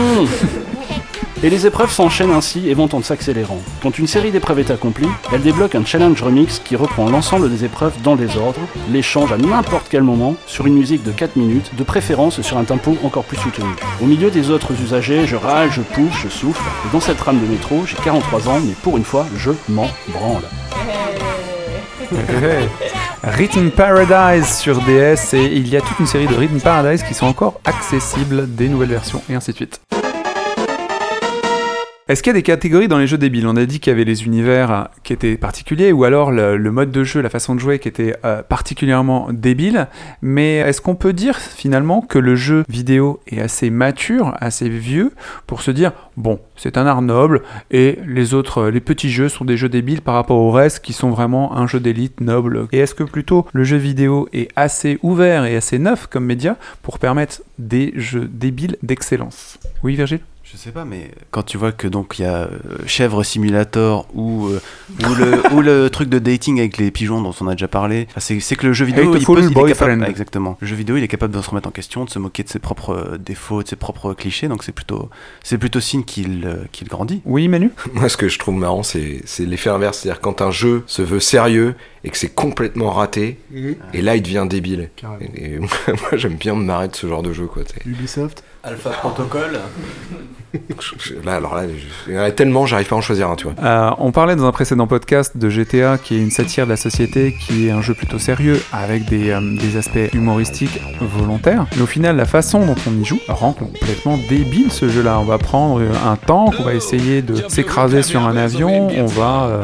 et les épreuves s'enchaînent ainsi et vont en s'accélérant. Quand une série d'épreuves est accomplie, elle débloque un challenge remix qui reprend l'ensemble des épreuves dans le désordre, les change à n'importe quel moment, sur une musique de 4 minutes, de préférence sur un tempo encore plus soutenu. Au milieu des autres usagers, je râle, je pouffe, je souffle, et dans cette rame de métro, j'ai 43 ans, mais pour une fois, je m'en branle. Rhythm Paradise sur DS et il y a toute une série de Rhythm Paradise qui sont encore accessibles, des nouvelles versions et ainsi de suite. Est-ce qu'il y a des catégories dans les jeux débiles? On a dit qu'il y avait les univers euh, qui étaient particuliers, ou alors le, mode de jeu, la façon de jouer qui était euh, particulièrement débile. Mais est-ce qu'on peut dire finalement que le jeu vidéo est assez mature, assez vieux, pour se dire bon, c'est un art noble, et les autres, les petits jeux sont des jeux débiles par rapport au reste qui sont vraiment un jeu d'élite noble? Et est-ce que plutôt le jeu vidéo est assez ouvert et assez neuf comme média pour permettre des jeux débiles d'excellence? Oui, Virgile? Je sais pas, mais quand tu vois que donc il y a euh, Chèvre Simulator ou, euh, ou, le, ou le truc de dating avec les pigeons dont on a déjà parlé, enfin, c'est que le jeu vidéo il, peut- il est Boyfriend. capable, exactement. Le jeu vidéo il est capable de se remettre en question, de se moquer de ses propres euh, défauts, de ses propres clichés, donc c'est plutôt c'est plutôt signe qu'il euh, qu'il grandit. Oui, Manu? Moi, ce que je trouve marrant, c'est c'est l'effet inverse. C'est-à-dire quand un jeu se veut sérieux et que c'est complètement raté, et là, il devient débile. Carrément. Et, et moi, j'aime bien me marrer de ce genre de jeu, quoi. Ubisoft? Alpha Protocol. Là, alors là, je- il y en a tellement, j'arrive pas à en choisir un, tu vois. Euh, on parlait dans un précédent podcast de GTA, qui est une satire de la société, qui est un jeu plutôt sérieux, avec des, euh, des aspects humoristiques volontaires. Mais au final, la façon dont on y joue rend complètement débile ce jeu-là. On va prendre un tank, on va essayer de s'écraser sur un avion, on va euh,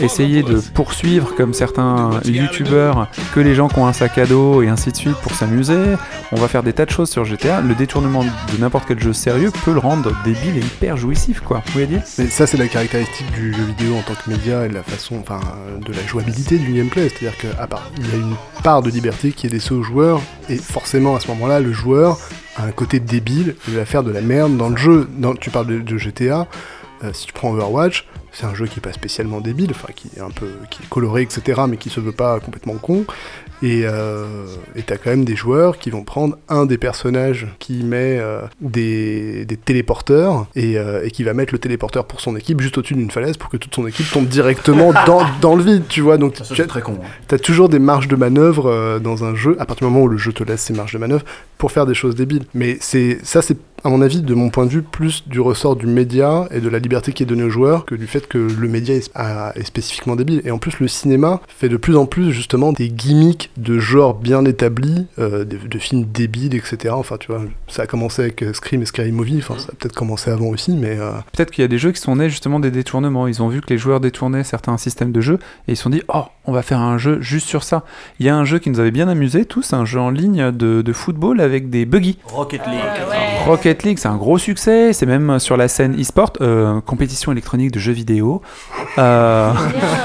essayer de poursuivre, comme certains youtubeurs, que les gens qui ont un sac à dos et ainsi de suite pour s'amuser. On va faire des tas de choses sur GTA. Le détournement de n'importe quel jeu sérieux peut le rendre débile et hyper jouissif, quoi. Vous voyez dire? Mais ça, c'est la caractéristique du jeu vidéo en tant que média et de la façon, enfin, de la jouabilité du gameplay. C'est-à-dire qu'à part, il y a une part de liberté qui est laissée au joueur, et forcément, à ce moment-là, le joueur a un côté débile, il va faire de la merde dans le jeu. Dans, tu parles de, de GTA, euh, si tu prends Overwatch, c'est un jeu qui est pas spécialement débile, enfin, qui est un peu, qui est coloré, etc., mais qui se veut pas complètement con. Et euh, t'as quand même des joueurs qui vont prendre un des personnages qui met euh, des, des téléporteurs et, euh, et qui va mettre le téléporteur pour son équipe juste au-dessus d'une falaise pour que toute son équipe tombe directement dans, dans le vide, tu vois. Donc Ça, tu très con. hein. as toujours des marges de manœuvre euh, dans un jeu, à partir du moment où le jeu te laisse ces marges de manœuvre pour faire des choses débiles. Mais c'est ça, c'est à mon avis, de mon point de vue, plus du ressort du média et de la liberté qui est donnée aux joueurs que du fait que le média est spécifiquement débile. Et en plus, le cinéma fait de plus en plus justement des gimmicks de genre bien établis, euh, de, de films débiles, etc. Enfin, tu vois, ça a commencé avec euh, Scream et Scary Movie, enfin, ça a peut-être commencé avant aussi, mais euh, Peut-être qu'il y a des jeux qui sont nés justement des détournements. Ils ont vu que les joueurs détournaient certains systèmes de jeu et ils se sont dit Oh, on va faire un jeu juste sur ça. Il y a un jeu qui nous avait bien amusé tous, un jeu en ligne de, de football avec des buggy. Rocket League. Rocket League, c'est un gros succès. C'est même sur la scène e-sport, euh, compétition électronique de jeux vidéo. Euh,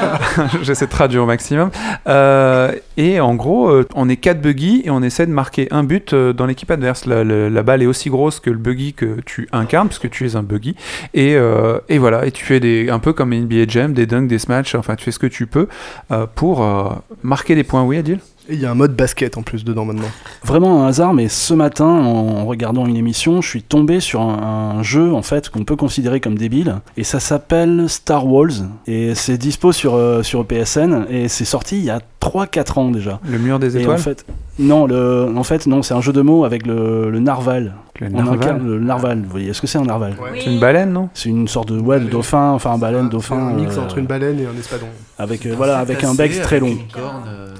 J'essaie de traduire au maximum. Euh, et en gros, on est 4 buggy et on essaie de marquer un but dans l'équipe adverse. La, la- la balle est aussi grosse que le buggy que tu incarnes, puisque tu es un buggy. Et, euh, et voilà, et tu fais des, un peu comme NBA Jam, des dunks, des smash, enfin tu fais ce que tu peux euh, pour euh, marquer des points. Oui, Adil? Il y a un mode basket en plus dedans maintenant. Vraiment un hasard, mais ce matin, en regardant une émission, je suis tombé sur un, un jeu en fait qu'on peut considérer comme débile, et ça s'appelle Star Wars, et c'est dispo sur, euh, sur PSN, et c'est sorti il y a 3-4 ans déjà. Le mur des Et étoiles? en fait, non, le, en fait, non, c'est un jeu de mots avec le, le narval. Le On narval. incarne le narval. Vous voyez, est-ce que c'est un narval C'est une baleine, non C'est une sorte de ouais, de dauphin, enfin un baleine, dauphin. un mix euh, entre une baleine et un espadon. avec euh, voilà, avec un bec très long.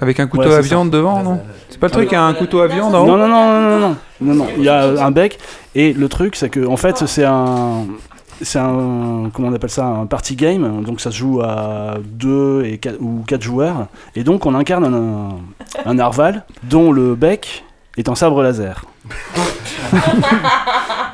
Avec un couteau Ouais, à ça. viande devant, non C'est pas le truc, il y a un couteau à viande en Non, haut non, non, non, non, non, non, non, il y a un bec. Et le truc, c'est que en fait, c'est un, c'est un, comment on appelle ça, un party game. Donc ça se joue à deux et quatre, ou quatre joueurs. Et donc on incarne un, un narval dont le bec est un sabre laser.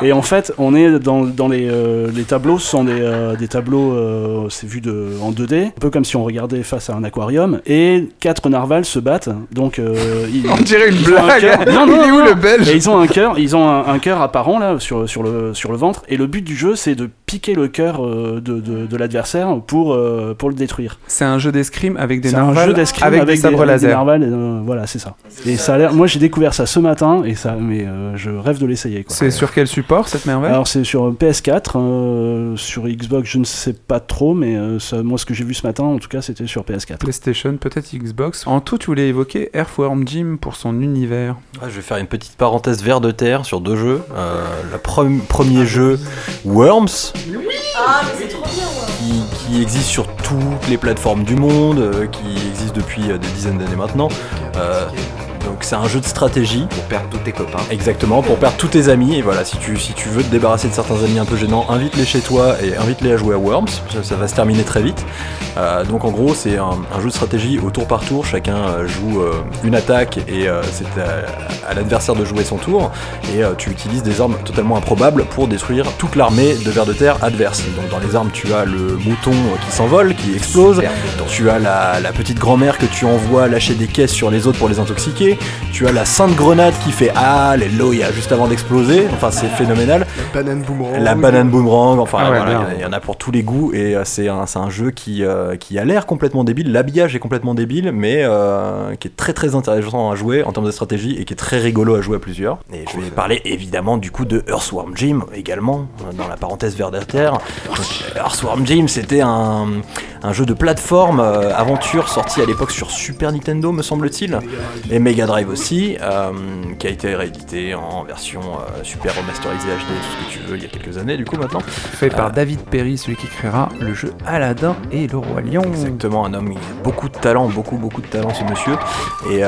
Et en fait, on est dans, dans les, euh, les tableaux, ce sont des, euh, des tableaux, euh, c'est vu de, en 2D, un peu comme si on regardait face à un aquarium, et quatre narvals se battent, donc euh, ils- On dirait une ils ont un blague cœur. Non, non, Il est où le belge Et ils ont un cœur, ils ont un, un cœur apparent là sur, sur, le, sur le ventre, et le but du jeu c'est de piquer le cœur euh, de, de, de l'adversaire pour, euh, pour le détruire. C'est un jeu d'escrime avec des C'est un narvals jeu d'escrime avec, avec, des sabres avec laser. narvals, euh, voilà, c'est ça. Et ça a l'air. Moi, j'ai découvert ça ce matin et ça, mais euh, je rêve de l'essayer. C'est sur quel support cette merveille? Alors c'est sur PS4, euh, sur Xbox, je ne sais pas trop, mais euh, ça- moi, ce que j'ai vu ce matin, en tout cas, c'était sur PS4. PlayStation, peut-être Xbox. En tout, tu voulais évoquer Earthworm Jim pour son univers. Ah, je vais faire une petite parenthèse vers de terre sur deux jeux. Euh, le pre- premier jeu, Worms, Ah, mais c'est trop bien, qui, qui existe sur toutes les plateformes du monde, euh, qui existe depuis euh, des dizaines d'années maintenant. Euh, donc c'est un jeu de stratégie. Pour perdre tous tes copains. Exactement, pour perdre tous tes amis. Et voilà, si tu, si tu veux te débarrasser de certains amis un peu gênants, invite-les chez toi et invite-les à jouer à Worms. Ça, ça va se terminer très vite. Euh, donc en gros, c'est un, un jeu de stratégie au tour par tour. Chacun euh, joue euh, une attaque et euh, c'est à, à l'adversaire de jouer son tour. Et tu utilises des armes totalement improbables pour détruire toute l'armée de vers de terre adverse. Donc dans les armes, tu as le mouton qui s'envole, qui explose. Tu as la, la petite grand-mère que tu envoies lâcher des caisses sur les autres pour les intoxiquer. Tu as la sainte grenade qui fait Alléluia juste avant d'exploser. Enfin, c'est phénoménal. La banane boomerang. La banane boomerang, enfin Ah ouais, voilà, il y en a pour tous les goûts et euh, c'est un, c'est un jeu qui, euh, qui a l'air complètement débile. L'habillage est complètement débile, mais euh, qui est très très intéressant à jouer en termes de stratégie et qui est très rigolo à jouer à plusieurs. Et je vais parler évidemment du coup de Earthworm Jim également, dans la parenthèse vers der terre. Donc, Earthworm Jim, c'était un, un jeu de plateforme euh, aventure sorti à l'époque sur Super Nintendo, me semble-t-il, et Mega Drive aussi, euh, qui a été réédité en version euh, super remasterisée HD, tout ce que tu veux, il y a quelques années du coup maintenant. Fait par David Perry, celui qui créera le jeu Aladdin et le Roi Lion. Exactement, un homme qui a beaucoup de talent, beaucoup beaucoup de talent ce monsieur. Et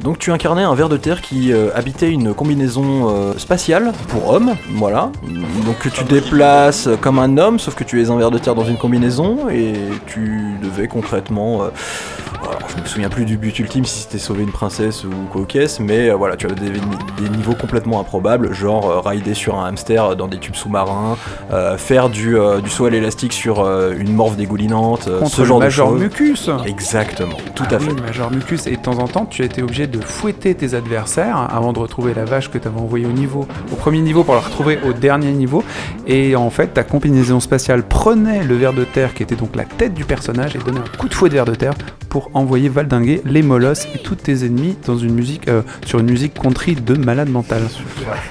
donc tu incarnais un ver de terre qui habitait une combinaison spatiale pour homme, voilà. Donc tu déplaces comme un homme, sauf que tu es un ver de terre dans une combinaison et tu devais concrètement... euh, alors, je me souviens plus du but ultime si c'était sauver une princesse ou quoi aux caisses, mais euh, voilà, tu avais des, des niveaux complètement improbables, genre euh, rider sur un hamster dans des tubes sous-marins, euh, faire du, euh, du saut à l'élastique sur euh, une morve dégoulinante, euh, ce le genre de Major choses. Mucus. Exactement, tout Ah à fait. oui, Major Mucus. Et de temps en temps, tu as été obligé de fouetter tes adversaires avant de retrouver la vache que tu avais envoyée au niveau, au premier niveau pour la retrouver au dernier niveau. Et en fait, ta combinaison spatiale prenait le ver de terre qui était donc la tête du personnage et donnait un coup de fouet de ver de terre pour envoyer valdinguer les molosses et tous tes ennemis dans une musique, euh, sur une musique country de malade mental.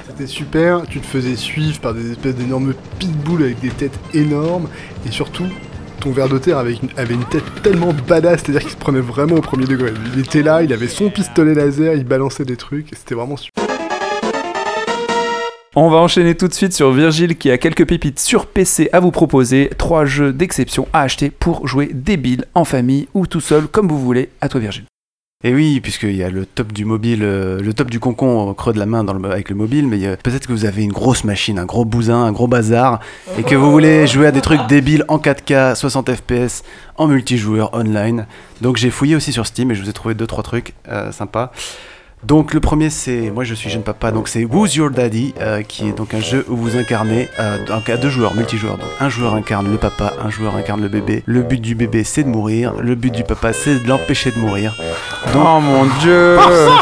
C'était super, tu te faisais suivre par des espèces d'énormes pitbulls avec des têtes énormes, et surtout, ton ver de terre avait une, une tête tellement badass, c'est-à-dire qu'il se prenait vraiment au premier degré. Il était là, il avait son pistolet laser, il balançait des trucs, c'était vraiment super. On va enchaîner tout de suite sur Virgile qui a quelques pépites sur PC à vous proposer. Trois jeux d'exception à acheter pour jouer débile, en famille ou tout seul, comme vous voulez. À toi Virgile. Et oui, puisqu'il y a le top du mobile, euh, le top du concon creux de la main dans le- avec le mobile, mais euh, peut-être que vous avez une grosse machine, un gros bousin, un gros bazar, et que vous voulez jouer à des trucs débiles en 4K, 60 FPS, en multijoueur, online. Donc j'ai fouillé aussi sur Steam et je vous ai trouvé deux trois trucs euh, sympas. Donc le premier c'est, moi je suis jeune papa, donc c'est Who's Your Daddy, euh, qui est donc un jeu où vous incarnez euh, deux joueurs, multijoueur. Donc un joueur incarne le papa, un joueur incarne le bébé. Le but du bébé c'est de mourir, le but du papa c'est de l'empêcher de mourir. oh mon dieu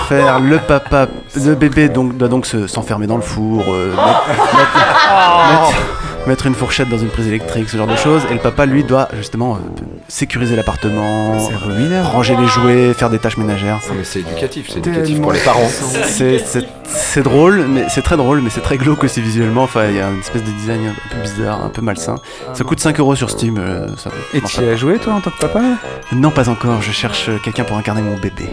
faire, le papa, le bébé donc, doit donc se- s'enfermer dans le four, euh, mettre, mettre- mettre- mettre une fourchette dans une prise électrique, ce genre de choses. Et le papa, lui, doit justement euh, sécuriser l'appartement, ruineux. ranger les jouets, faire des tâches ménagères. Non, mais c'est éducatif, c'est éducatif pour les parents. C'est- drôle, mais c'est très drôle, mais c'est très glauque aussi visuellement. Enfin, il y a une espèce de design un peu bizarre, un peu malsain. Ça coûte 5 euros sur Steam. euh, ça Et tu y as joué toi en tant que papa? Non, pas encore. Je cherche euh, quelqu'un pour incarner mon bébé.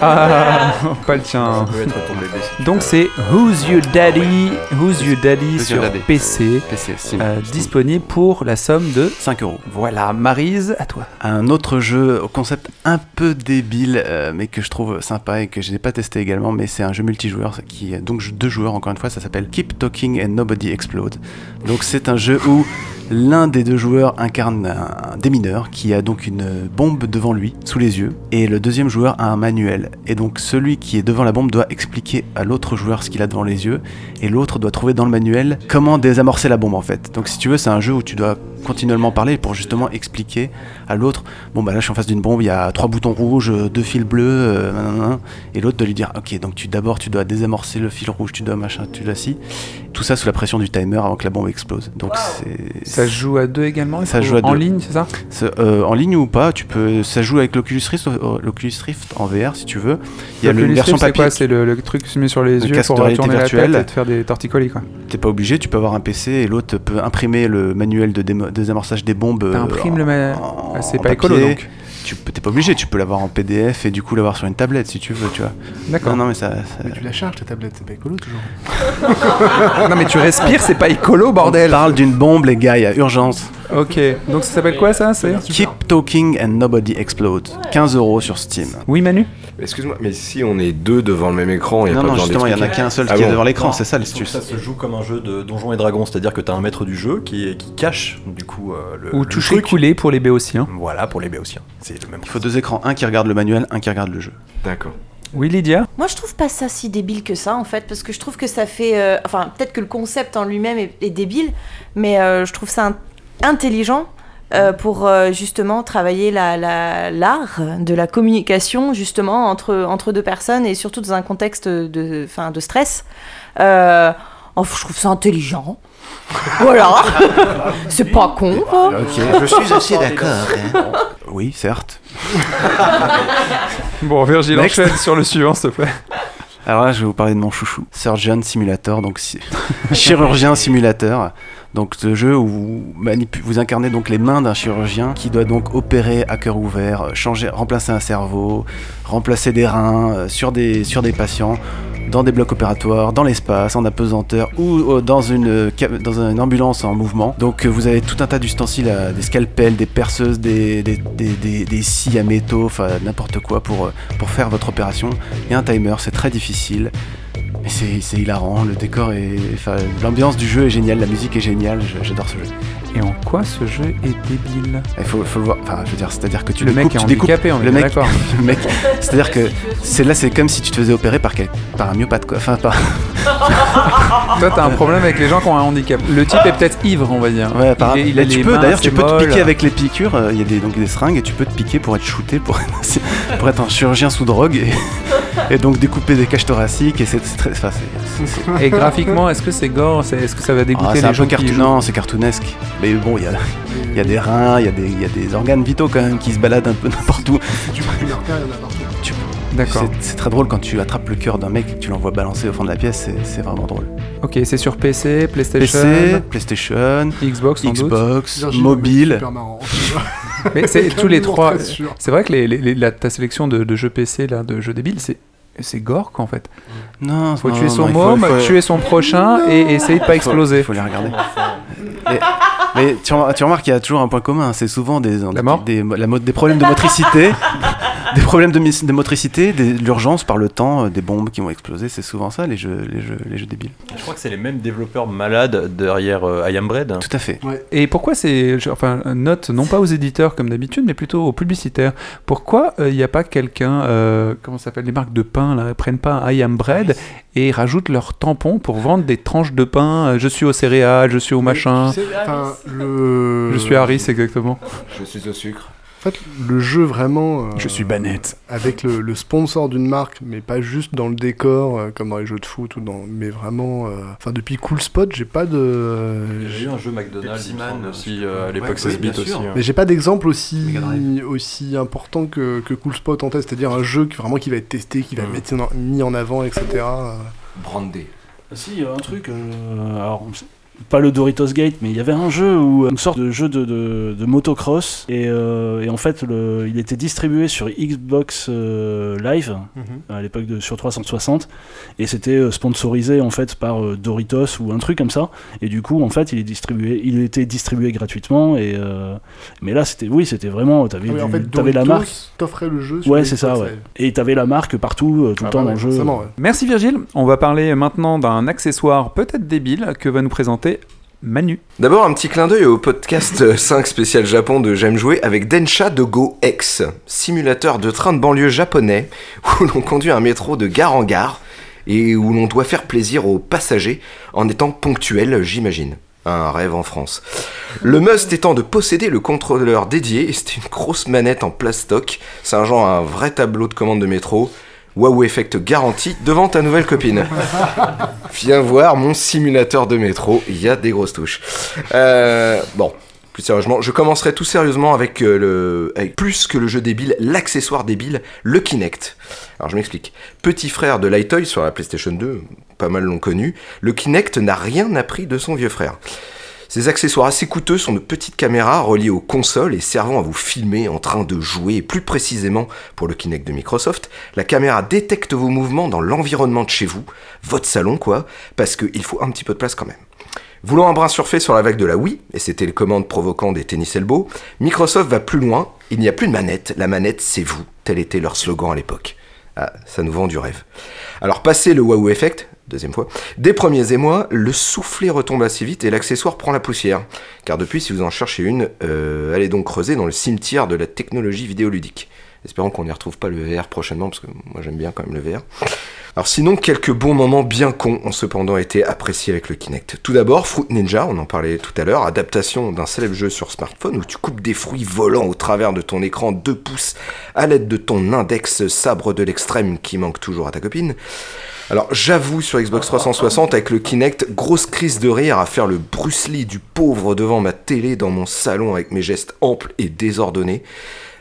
Ah, pas le tien. Ça peut être ton bébé. si tu Donc c'est Who's Your Daddy, Who's Your Daddy Who's sur Your Daddy. PC, PC, Euh, disponible pour la somme de 5 euros. voilà Marise à toi. Un autre jeu au concept un peu débile, euh, mais que je trouve sympa et que je n'ai pas testé également, mais c'est un jeu multijoueur qui est donc deux joueurs encore une fois, ça s'appelle Keep Talking and Nobody Explode. Donc c'est un jeu où l'un des deux joueurs incarne un, démineur qui a donc une bombe devant lui, sous les yeux, et le deuxième joueur a un manuel. Et donc celui qui est devant la bombe doit expliquer à l'autre joueur ce qu'il a devant les yeux, et l'autre doit trouver dans le manuel comment désamorcer la bombe en fait. Donc si tu veux, c'est un jeu où tu dois continuellement parler pour justement expliquer à l'autre bon bah là je suis en face d'une bombe, il y a trois boutons rouges, deux fils bleus, euh, nanana. et l'autre de lui dire ok donc tu d'abord tu dois désamorcer le fil rouge, tu dois machin, tu dois si. Tout ça sous la pression du timer avant que la bombe explose. Donc c'est Ça se joue à deux également Ça joue à en deux. ligne c'est ça? Euh, en ligne ou pas, tu peux ça joue avec l'Oculus Rift, euh, l'Oculus Rift en VR si tu veux. Il y a le- une version Rift, c'est papier. quoi C'est le, le truc que tu mets sur les Le yeux pour de réalité tourner la tête et te faire des torticolis quoi. T'es pas obligé, tu peux avoir un PC et l'autre peut imprimer le manuel de désamorçage des bombes. euh, T'imprimes le ma- en- Ah, c'est pas écolo, papier. donc. Tu t'es pas obligé, tu peux l'avoir en PDF et du coup l'avoir sur une tablette si tu veux, tu vois. D'accord. Non, non, mais ça. ça- Mais tu la charges ta tablette, c'est pas écolo toujours. non mais tu respires, c'est pas écolo On bordel. parle d'une bombe, les gars, il y a urgence. Ok, donc ça s'appelle quoi ça? C'est Keep talking and nobody explodes. 15 euros sur Steam. Oui Manu? Excuse-moi, mais si on est deux devant le même écran, il n'y a Non, pas non, besoin justement, il y en a qu'un seul Ah qui est devant l'écran, c'est ça que ça l'astuce. se joue comme un jeu de Donjons et Dragons, c'est-à-dire que tu as un maître du jeu qui, qui cache du coup euh, le, Ou le toucher truc. couler pour les béotiens. Voilà, pour les béotiens. C'est le même Il faut deux écrans, un qui regarde le manuel, un qui regarde le jeu. D'accord. Oui Lydia? Moi, je trouve pas ça si débile que ça, en fait, parce que je trouve que ça fait. euh, enfin, peut-être que le concept en lui-même est, est débile, mais euh, je trouve ça in- intelligent. euh, pour euh, justement travailler la- la- l'art de la communication justement entre, entre deux personnes et surtout dans un contexte de, fin, de stress. Euh, oh, je trouve ça intelligent. voilà. C'est pas con. quoi. Je suis assez d'accord. Oui, certes. Bon Virgile Next. enchaîne sur le suivant s'il te plaît. Alors là, je vais vous parler de mon chouchou, Surgeon Simulator, donc chirurgien simulateur. Donc ce jeu où vous, vous incarnez donc les mains d'un chirurgien qui doit donc opérer à cœur ouvert, euh, changer, remplacer un cerveau, remplacer des reins euh, sur des sur des patients dans des blocs opératoires, dans l'espace, en apesanteur ou euh, dans une dans une ambulance en mouvement. Donc vous avez tout un tas d'ustensiles, des scalpels, des perceuses, des des, des, scies à métaux, enfin n'importe quoi pour pour faire votre opération. A un timer, c'est très difficile. Mais c'est hilarant, le décor est. Enfin, l'ambiance du jeu est géniale, la musique est géniale, j'adore ce jeu. Et en quoi ce jeu est débile? Il faut, faut le voir, enfin, je veux dire, c'est-à-dire que tu Le mec découpes, est tu découpes handicapé, on est le mec, d'accord. le mec, c'est-à-dire que c'est là, c'est comme si tu te faisais opérer par, quel- par un myopathe, quoi. Enfin, par, Toi t'as un problème avec les gens qui ont un handicap. Le type est peut-être ivre on va dire. ouais, par, Il est- a tu les peux, mains d'ailleurs, tu peux te piquer avec les piqûres. euh, Il y a des, donc des seringues et tu peux te piquer pour être shooté, pour, pour être un chirurgien sous drogue et, et donc découper des caches thoraciques. Et c'est très, enfin, Et graphiquement est-ce que c'est gore Est-ce que ça va Ah, dégoûter c'est les un gens peu qui cartoon, jouent non, c'est cartoonesque. Mais bon, il y a, il y a des reins, il y, a des- il y a des organes vitaux quand même qui se baladent un peu n'importe où. Tu prends une artère, il y en a partout. Tu- D'accord. C'est très drôle quand tu attrapes le cœur d'un mec, tu l'envoies balancer au fond de la pièce, c'est- vraiment drôle. Ok, c'est sur PC, PlayStation, PC, PlayStation, Xbox sans. Xbox, mobile. Mais c'est tous les trois. C'est vrai que les, les- les- la- ta sélection de, de jeux PC, là, de jeux débiles, c'est. C'est gore en fait. Non, Faut non, tuer non, son faut- môme, faut- tuer son prochain et essayer de pas faut- exploser. Il faut les regarder. Mais, mais tu, rem- tu remarques qu'il y a toujours un point commun, c'est souvent des, La mort des, la mo- des problèmes de motricité, des problèmes de, motricité, de l'urgence par le temps, euh, des bombes qui vont exploser, c'est souvent ça les jeux, les jeux, les jeux débiles. Je crois que c'est les mêmes développeurs malades derrière euh, I Am Bread. Tout à fait. Et pourquoi c'est. Enfin, note non pas aux éditeurs comme d'habitude, mais plutôt aux publicitaires. Pourquoi il n'y a pas quelqu'un. euh, comment ça s'appelle Les marques de pain, là, prennent pas un I am bread et rajoutent leur tampon pour vendre des tranches de pain. euh, Je suis au céréales, je suis au machin. Tu sais, enfin, le... Je suis Harris, exactement. Je suis au sucre. En fait, le jeu vraiment. euh, Je suis Banette. Avec le, le sponsor d'une marque, mais pas juste dans le décor, euh, comme dans les jeux de foot, ou dans, mais vraiment. euh, Enfin, depuis Cool Spot, j'ai pas de. J'ai eu un jeu McDonald's Man, aussi euh, à l'époque ouais, 16 oui, bits aussi. hein. Mais j'ai pas d'exemple aussi, aussi important que, que Cool Spot en test, c'est-à-dire un jeu qui, vraiment qui va être testé, qui va Mm. être mis en, avant, etc. Brandé. Ah Si, il y a un truc. euh, alors, c'est pas le Doritos Gate, mais il y avait un jeu où une sorte de jeu de, de, de motocross et, euh, et en fait le, il était distribué sur Xbox euh, Live à l'époque de sur 360 et c'était euh, sponsorisé en fait par euh, Doritos ou un truc comme ça et du coup en fait il est distribué il était distribué gratuitement et euh, mais là c'était oui c'était vraiment t'avais Ah oui, en du- fait, t'avais la marque t'offrait le jeu. sur ouais c'est ça ouais et t'avais la marque partout euh, tout Ah le temps bah dans le jeu ouais. Merci Virgile. On va parler maintenant d'un accessoire peut-être débile que va nous présenter Manu. D'abord, un petit clin d'œil au podcast 5 spécial Japon de J'aime jouer avec Densha de Go X, simulateur de train de banlieue japonais où l'on conduit un métro de gare en gare et où l'on doit faire plaisir aux passagers en étant ponctuel, j'imagine. Un rêve en France. Le must étant de posséder le contrôleur dédié, c'était une grosse manette en plastoc, c'est un genre un vrai tableau de commande de métro. Waouh Effect garanti devant ta nouvelle copine. Viens voir mon simulateur de métro, il y a des grosses touches. Euh, bon, plus sérieusement, je commencerai tout sérieusement avec, euh, le, plus que le jeu débile, l'accessoire débile, le Kinect. Alors je m'explique. Petit frère de Lightoy sur la PlayStation 2, pas mal l'ont connu, le Kinect n'a rien appris de son vieux frère. Ces accessoires assez coûteux sont de petites caméras reliées aux consoles et servant à vous filmer en train de jouer. Et plus précisément, pour le Kinect de Microsoft, la caméra détecte vos mouvements dans l'environnement de chez vous, votre salon quoi, parce qu'il faut un petit peu de place quand même. Voulant un brin surfer sur la vague de la Wii, et ses télécommandes provoquant des tennis elbow, Microsoft va plus loin, il n'y a plus de manette, la manette c'est vous, tel était leur slogan à l'époque. Ah, ça nous vend du rêve. Alors passé le Wahoo Effect, deuxième fois, des premiers émois, le soufflet retombe assez vite et l'accessoire prend la poussière. Car depuis, si vous en cherchez une, euh, allez donc creuser dans le cimetière de la technologie vidéoludique. Espérons qu'on n'y retrouve pas le VR prochainement, parce que moi j'aime bien quand même le VR. Alors sinon, quelques bons moments bien cons ont cependant été appréciés avec le Kinect. Tout d'abord, Fruit Ninja, on en parlait tout à l'heure, adaptation d'un célèbre jeu sur smartphone où tu coupes des fruits volants au travers de ton écran 2 pouces à l'aide de ton index sabre de l'extrême qui manque toujours à ta copine. Alors j'avoue sur Xbox 360 avec le Kinect, grosse crise de rire à faire le Bruce Lee du pauvre devant ma télé dans mon salon avec mes gestes amples et désordonnés.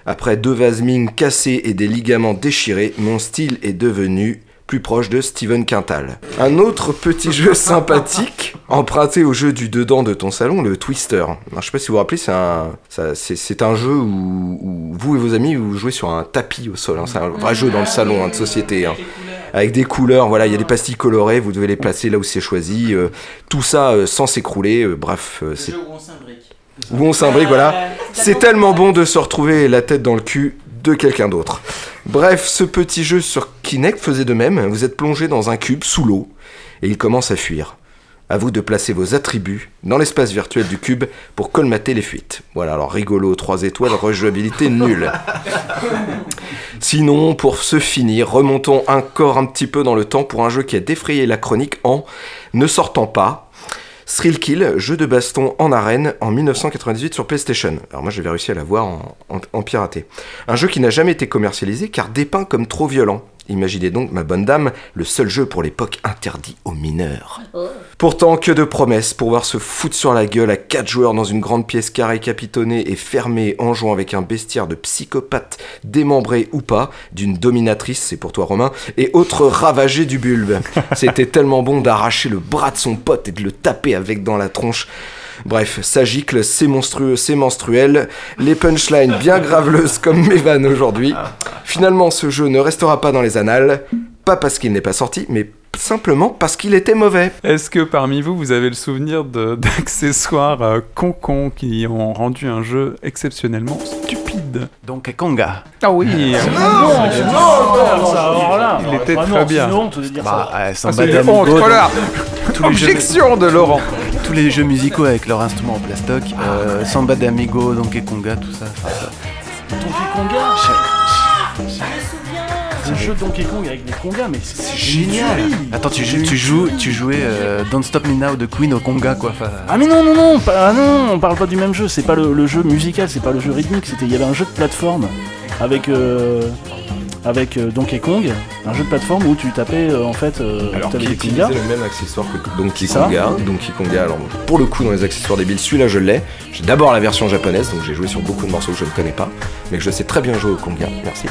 Après deux vases ming cassés et des ligaments déchirés, mon style est devenu plus proche de Steven Quintal. Un autre petit jeu sympathique, emprunté au jeu du dedans de ton salon, le Twister. Alors, je sais pas si vous vous rappelez, c'est un, c'est, un jeu où, où vous et vos amis vous jouez sur un tapis au sol. hein. C'est un vrai jeu dans le salon hein, de société. hein. Avec des couleurs, voilà, il y a des pastilles colorées, vous devez les placer là où c'est choisi. euh, tout ça euh, sans s'écrouler. euh, bref, c'est où on s'imbrique. où on s'imbrique, voilà. C'est tellement bon de se retrouver la tête dans le cul de quelqu'un d'autre. Bref, ce petit jeu sur Kinect faisait de même. Vous êtes plongé dans un cube sous l'eau et il commence à fuir. À vous de placer vos attributs dans l'espace virtuel du cube pour colmater les fuites. Voilà, alors rigolo, 3 étoiles, rejouabilité nulle. Sinon, pour se finir, remontons encore un petit peu dans le temps pour un jeu qui a défrayé la chronique en ne sortant pas. Thrill Kill, jeu de baston en arène en 1998 sur PlayStation. Alors moi j'avais réussi à l'avoir en, en, en. Un jeu qui n'a jamais été commercialisé car dépeint comme trop violent. Imaginez donc, ma bonne dame, le seul jeu pour l'époque interdit aux mineurs. Pourtant, que de promesses pour voir se foutre sur la gueule à 4 joueurs dans une grande pièce carrée capitonnée et fermée en jouant avec un bestiaire de psychopathes démembrés ou pas, d'une dominatrice, c'est pour toi Romain, et autres ravagés du bulbe. C'était tellement bon d'arracher le bras de son pote et de le taper avec dans la tronche. Bref, ça gicle, c'est monstrueux, c'est menstruel, les punchlines bien graveleuses comme mes vannes aujourd'hui. Finalement, ce jeu ne restera pas dans les annales, pas parce qu'il n'est pas sorti, mais simplement parce qu'il était mauvais. Est-ce que parmi vous, vous avez le souvenir de- d'accessoires euh, con-con qui ont rendu un jeu exceptionnellement stupide? Donkey Konga. Ah oui Il était très bien. Bah, euh, Ah, honte, donc, colère. tous les jeux- Objection de Laurent. Tous les jeux musicaux avec leurs instruments en plastoc, euh, Samba d'Amigo, Donkey Konga, tout ça. enfin, ça- Donkey Konga un jeu Donkey Kong avec des congas, mais c'est Génial Attends, tu, joues- tu, joues, tu jouais euh, Don't Stop Me Now de Queen au Conga, quoi. Enfin, Ah mais non non non, pas, ah non, on parle pas du même jeu, c'est pas le, le jeu musical, c'est pas le jeu rythmique, c'était il y avait un jeu de plateforme avec euh, avec euh, Donkey Kong, un jeu de plateforme où tu tapais euh, en fait euh, Alors, qui utilisait le même accessoire que Donkey Konga. Donkey Konga, alors pour le coup, dans les accessoires débiles, celui-là je l'ai. J'ai d'abord la version japonaise, donc j'ai joué sur beaucoup de morceaux que je ne connais pas, mais que je sais très bien jouer au Konga. Merci.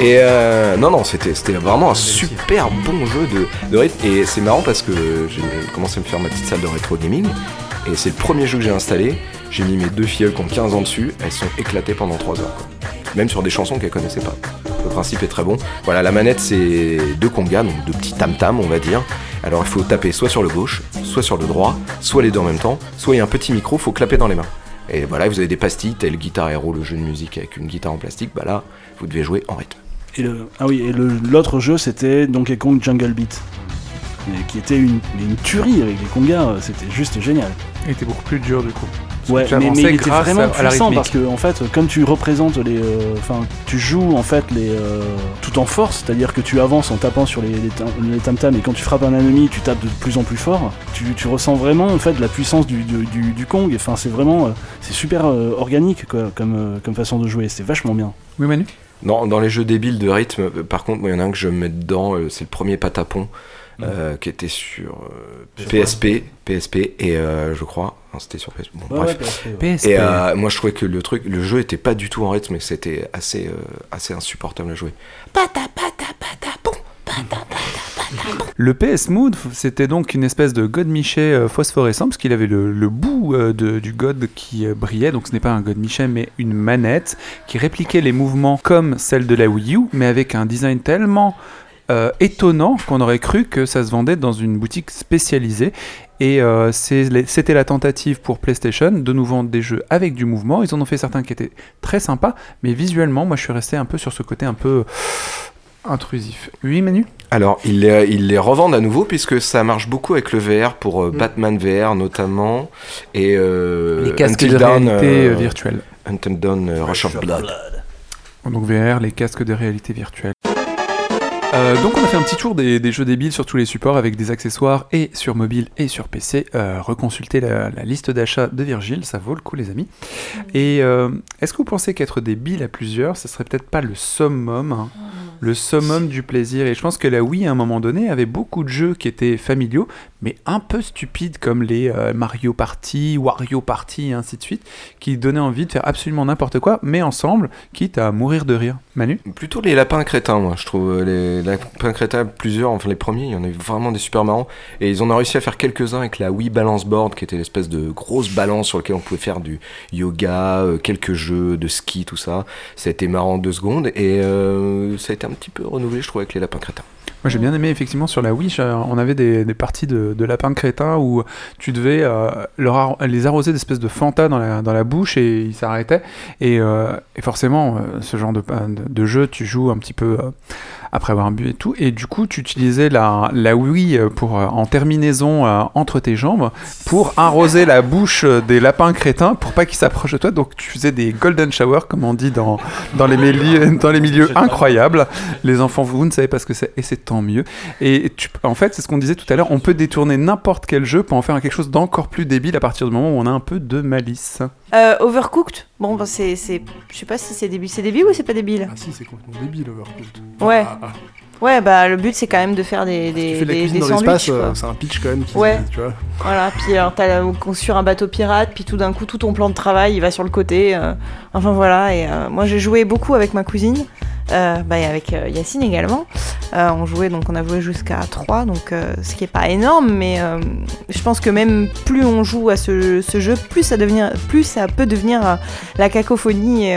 Et euh, non, non, c'était c'était vraiment un super bon jeu de, de rythme. Et c'est marrant parce que j'ai commencé à me faire ma petite salle de rétro gaming, et c'est le premier jeu que j'ai installé. J'ai mis mes deux filles qui ont 15 ans dessus, elles sont éclatées pendant 3 heures. quoi. Même sur des chansons qu'elles connaissaient pas. Le principe est très bon. Voilà, la manette c'est deux congas, donc deux petits tam-tam on va dire. Alors il faut taper soit sur le gauche, soit sur le droit, soit les deux en même temps, soit il y a un petit micro, faut clapper dans les mains. Et voilà, vous avez des pastilles, tel Guitar Hero, le jeu de musique avec une guitare en plastique, bah là, vous devez jouer en rythme. Et le, ah oui, et l'autre jeu c'était Donkey Kong Jungle Beat. Et qui était une, une tuerie avec les congas, c'était juste génial. Il était beaucoup plus dur du coup. Ouais, mais, il était vraiment puissant parce que en fait, comme tu représentes les, euh, enfin, tu joues en fait les euh, tout en force, c'est-à-dire que tu avances en tapant sur les, les, tam- tam-tams et quand tu frappes un ennemi, tu tapes de plus en plus fort. Tu, tu ressens vraiment en fait la puissance du, du, du- du Kong. Enfin, c'est vraiment, euh, c'est super euh, organique quoi, comme euh, comme façon de jouer. C'est vachement bien. Oui, Manu? Dans, dans les jeux débiles de rythme, par contre, moi, il y en a un que je mets dedans, c'est le premier Patapon, Mm. euh, qui était sur euh, PSP, PSP, et euh, je crois, non, c'était sur PSP. Bon, Ouais, bref. ouais, PSP, ouais. PSP. Et euh, moi, je trouvais que le truc, le jeu était pas du tout en rythme, et c'était assez, euh, assez insupportable à jouer. Le PS Mood, c'était donc une espèce de God Michet euh, phosphorescent, parce qu'il avait le, le bout de- du God qui brillait, donc ce n'est pas un God Michet, mais une manette qui répliquait les mouvements comme celle de la Wii U, mais avec un design tellement euh, étonnant qu'on aurait cru que ça se vendait dans une boutique spécialisée. Et euh, c'était la tentative pour PlayStation de nous vendre des jeux avec du mouvement. Ils en ont fait certains qui étaient très sympas, mais visuellement, moi je suis resté un peu sur ce côté un peu intrusif. Oui, Manu? Alors, ils les, ils les revendent à nouveau, puisque ça marche beaucoup avec le VR, pour euh, Mm. Batman VR notamment, et euh, Les casques Until de Dawn, réalité euh, virtuelle. Until Dawn, Rush of Blood. Donc VR, les casques de réalité virtuelle. Euh, donc on a fait un petit tour des, des jeux débiles sur tous les supports avec des accessoires et sur mobile et sur PC. Euh, reconsultez la, la liste d'achat de Virgile, ça vaut le coup les amis. Et euh, est-ce que vous pensez qu'être débile à plusieurs, ce serait peut-être pas le summum hein, le summum du plaisir. Et je pense que la Wii, à un moment donné, avait beaucoup de jeux qui étaient familiaux, mais un peu stupides, comme les euh, Mario Party, Wario Party, et ainsi de suite, qui donnaient envie de faire absolument n'importe quoi, mais ensemble, quitte à mourir de rire. Manu? Plutôt les lapins crétins, moi, je trouve. Les lapins crétins, plusieurs, enfin les premiers, il y en a eu vraiment des super marrants. Et ils en ont réussi à faire quelques-uns avec la Wii Balance Board, qui était l'espèce de grosse balance sur laquelle on pouvait faire du yoga, euh, quelques jeux de ski, tout ça. Ça a été marrant deux secondes, et euh, ça a été un petit peu renouvelé, je trouve, avec les lapins crétins. Moi j'ai bien aimé effectivement sur la Wii, j'ai- on avait des, des parties de, de lapins crétins où tu devais euh, leur les arroser d'espèces de Fanta dans la, dans la bouche et ils s'arrêtaient. Et, euh, et forcément, euh, ce genre de, de, de jeu, tu joues un petit peu euh, après avoir bu et tout. Et du coup, tu utilisais la, la Wii pour, euh, en terminaison euh, entre tes jambes pour arroser la bouche des lapins crétins pour pas qu'ils s'approchent de toi. Donc tu faisais des golden showers, comme on dit dans, dans, les, méli- dans les milieux incroyables. Les enfants, vous ne savez pas ce que c'est et c'est tant mieux. Et tu, en fait, c'est ce qu'on disait tout à l'heure, on peut détourner n'importe quel jeu pour en faire quelque chose d'encore plus débile à partir du moment où on a un peu de malice. Euh, Overcooked, bon, bah, c'est, c'est, je sais pas si c'est débile. C'est débile ou c'est pas débile? Ah si, c'est complètement débile, Overcooked. Ouais. Ah. Ouais, bah le but c'est quand même de faire des, des, Tu fais de la des, cuisine des dans l'espace, euh, c'est un pitch quand même qui, Ouais. tu vois. Voilà, puis alors t'as la- construire un bateau pirate, puis tout d'un coup tout ton plan de travail il va sur le côté. euh, enfin voilà, et euh, moi j'ai joué beaucoup avec ma cousine, euh, bah, avec euh, Yacine également. Euh, on jouait donc on a joué jusqu'à 3, donc ce qui est pas énorme, mais je pense que même plus on joue à ce, jeu, plus ça, devenir, plus ça peut devenir la cacophonie, et,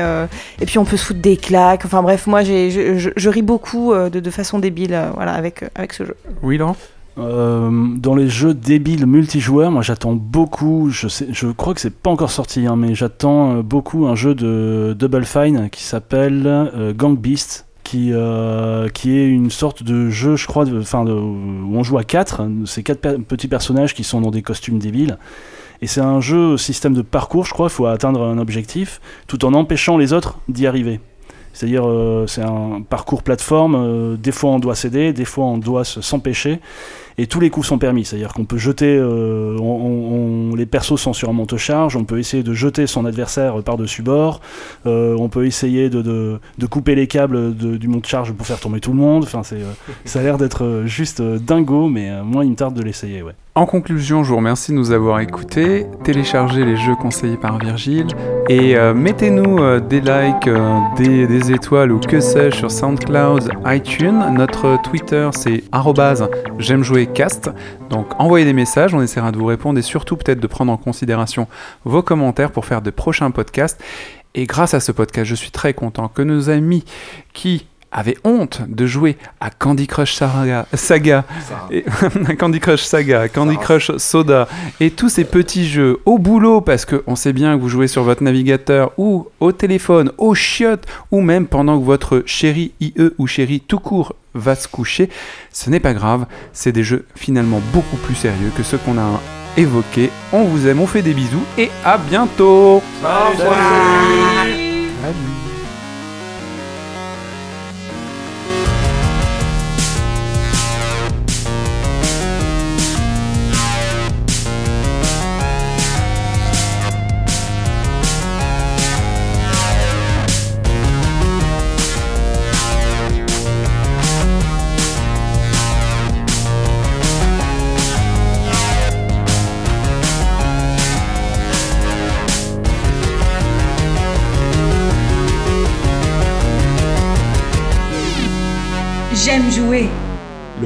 et puis on peut se foutre des claques. Enfin bref, moi je, je- ris beaucoup de, de façon débile voilà, avec, avec ce jeu. Oui, Laurent? Euh, dans les jeux débiles multijoueurs, moi j'attends beaucoup, je, crois que c'est pas encore sorti, hein, mais j'attends euh, beaucoup un jeu de Double Fine qui s'appelle euh, Gang Beast, qui, est une sorte de jeu, je crois, de, où on joue à quatre, ces quatre per- petits personnages qui sont dans des costumes débiles. Et c'est un jeu système de parcours, je crois, il faut atteindre un objectif, tout en empêchant les autres d'y arriver. C'est-à-dire, c'est un parcours plateforme. des fois, on doit céder, des fois, on doit se- s'empêcher. Et tous les coups sont permis. C'est-à-dire qu'on peut jeter. euh, on- on- les persos sont sur un monte-charge. On peut essayer de jeter son adversaire par-dessus bord. euh, on peut essayer de, de- couper les câbles de- du monte-charge pour faire tomber tout le monde. Enfin, c'est, euh, ça a l'air d'être juste dingo, mais moi, il me tarde de l'essayer. Ouais. En conclusion, je vous remercie de nous avoir écoutés. Téléchargez les jeux conseillés par Virgile et euh, mettez-nous euh, des likes, euh, des, étoiles ou que sais-je sur SoundCloud, iTunes. Notre Twitter c'est j'aime jouer cast. Donc envoyez des messages, on essaiera de vous répondre et surtout peut-être de prendre en considération vos commentaires pour faire de prochains podcasts. Et grâce à ce podcast, je suis très content que nos amis qui avaient honte de jouer à Candy Crush Saga, Saga. Et- Candy Crush Saga, à Candy Crush Soda. Et tous ces petits jeux au boulot parce qu'on sait bien que vous jouez sur votre navigateur ou au téléphone, au chiottes ou même pendant que votre chéri IE ou chéri tout court va se coucher, ce n'est pas grave, c'est des jeux finalement beaucoup plus sérieux que ceux qu'on a évoqués. On vous aime, on fait des bisous et à bientôt.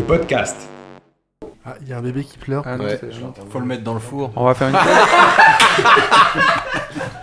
Podcast. Ah, il y a un bébé qui pleure. Ah non, Ouais. c'est- Faut le mettre dans le four. On va faire une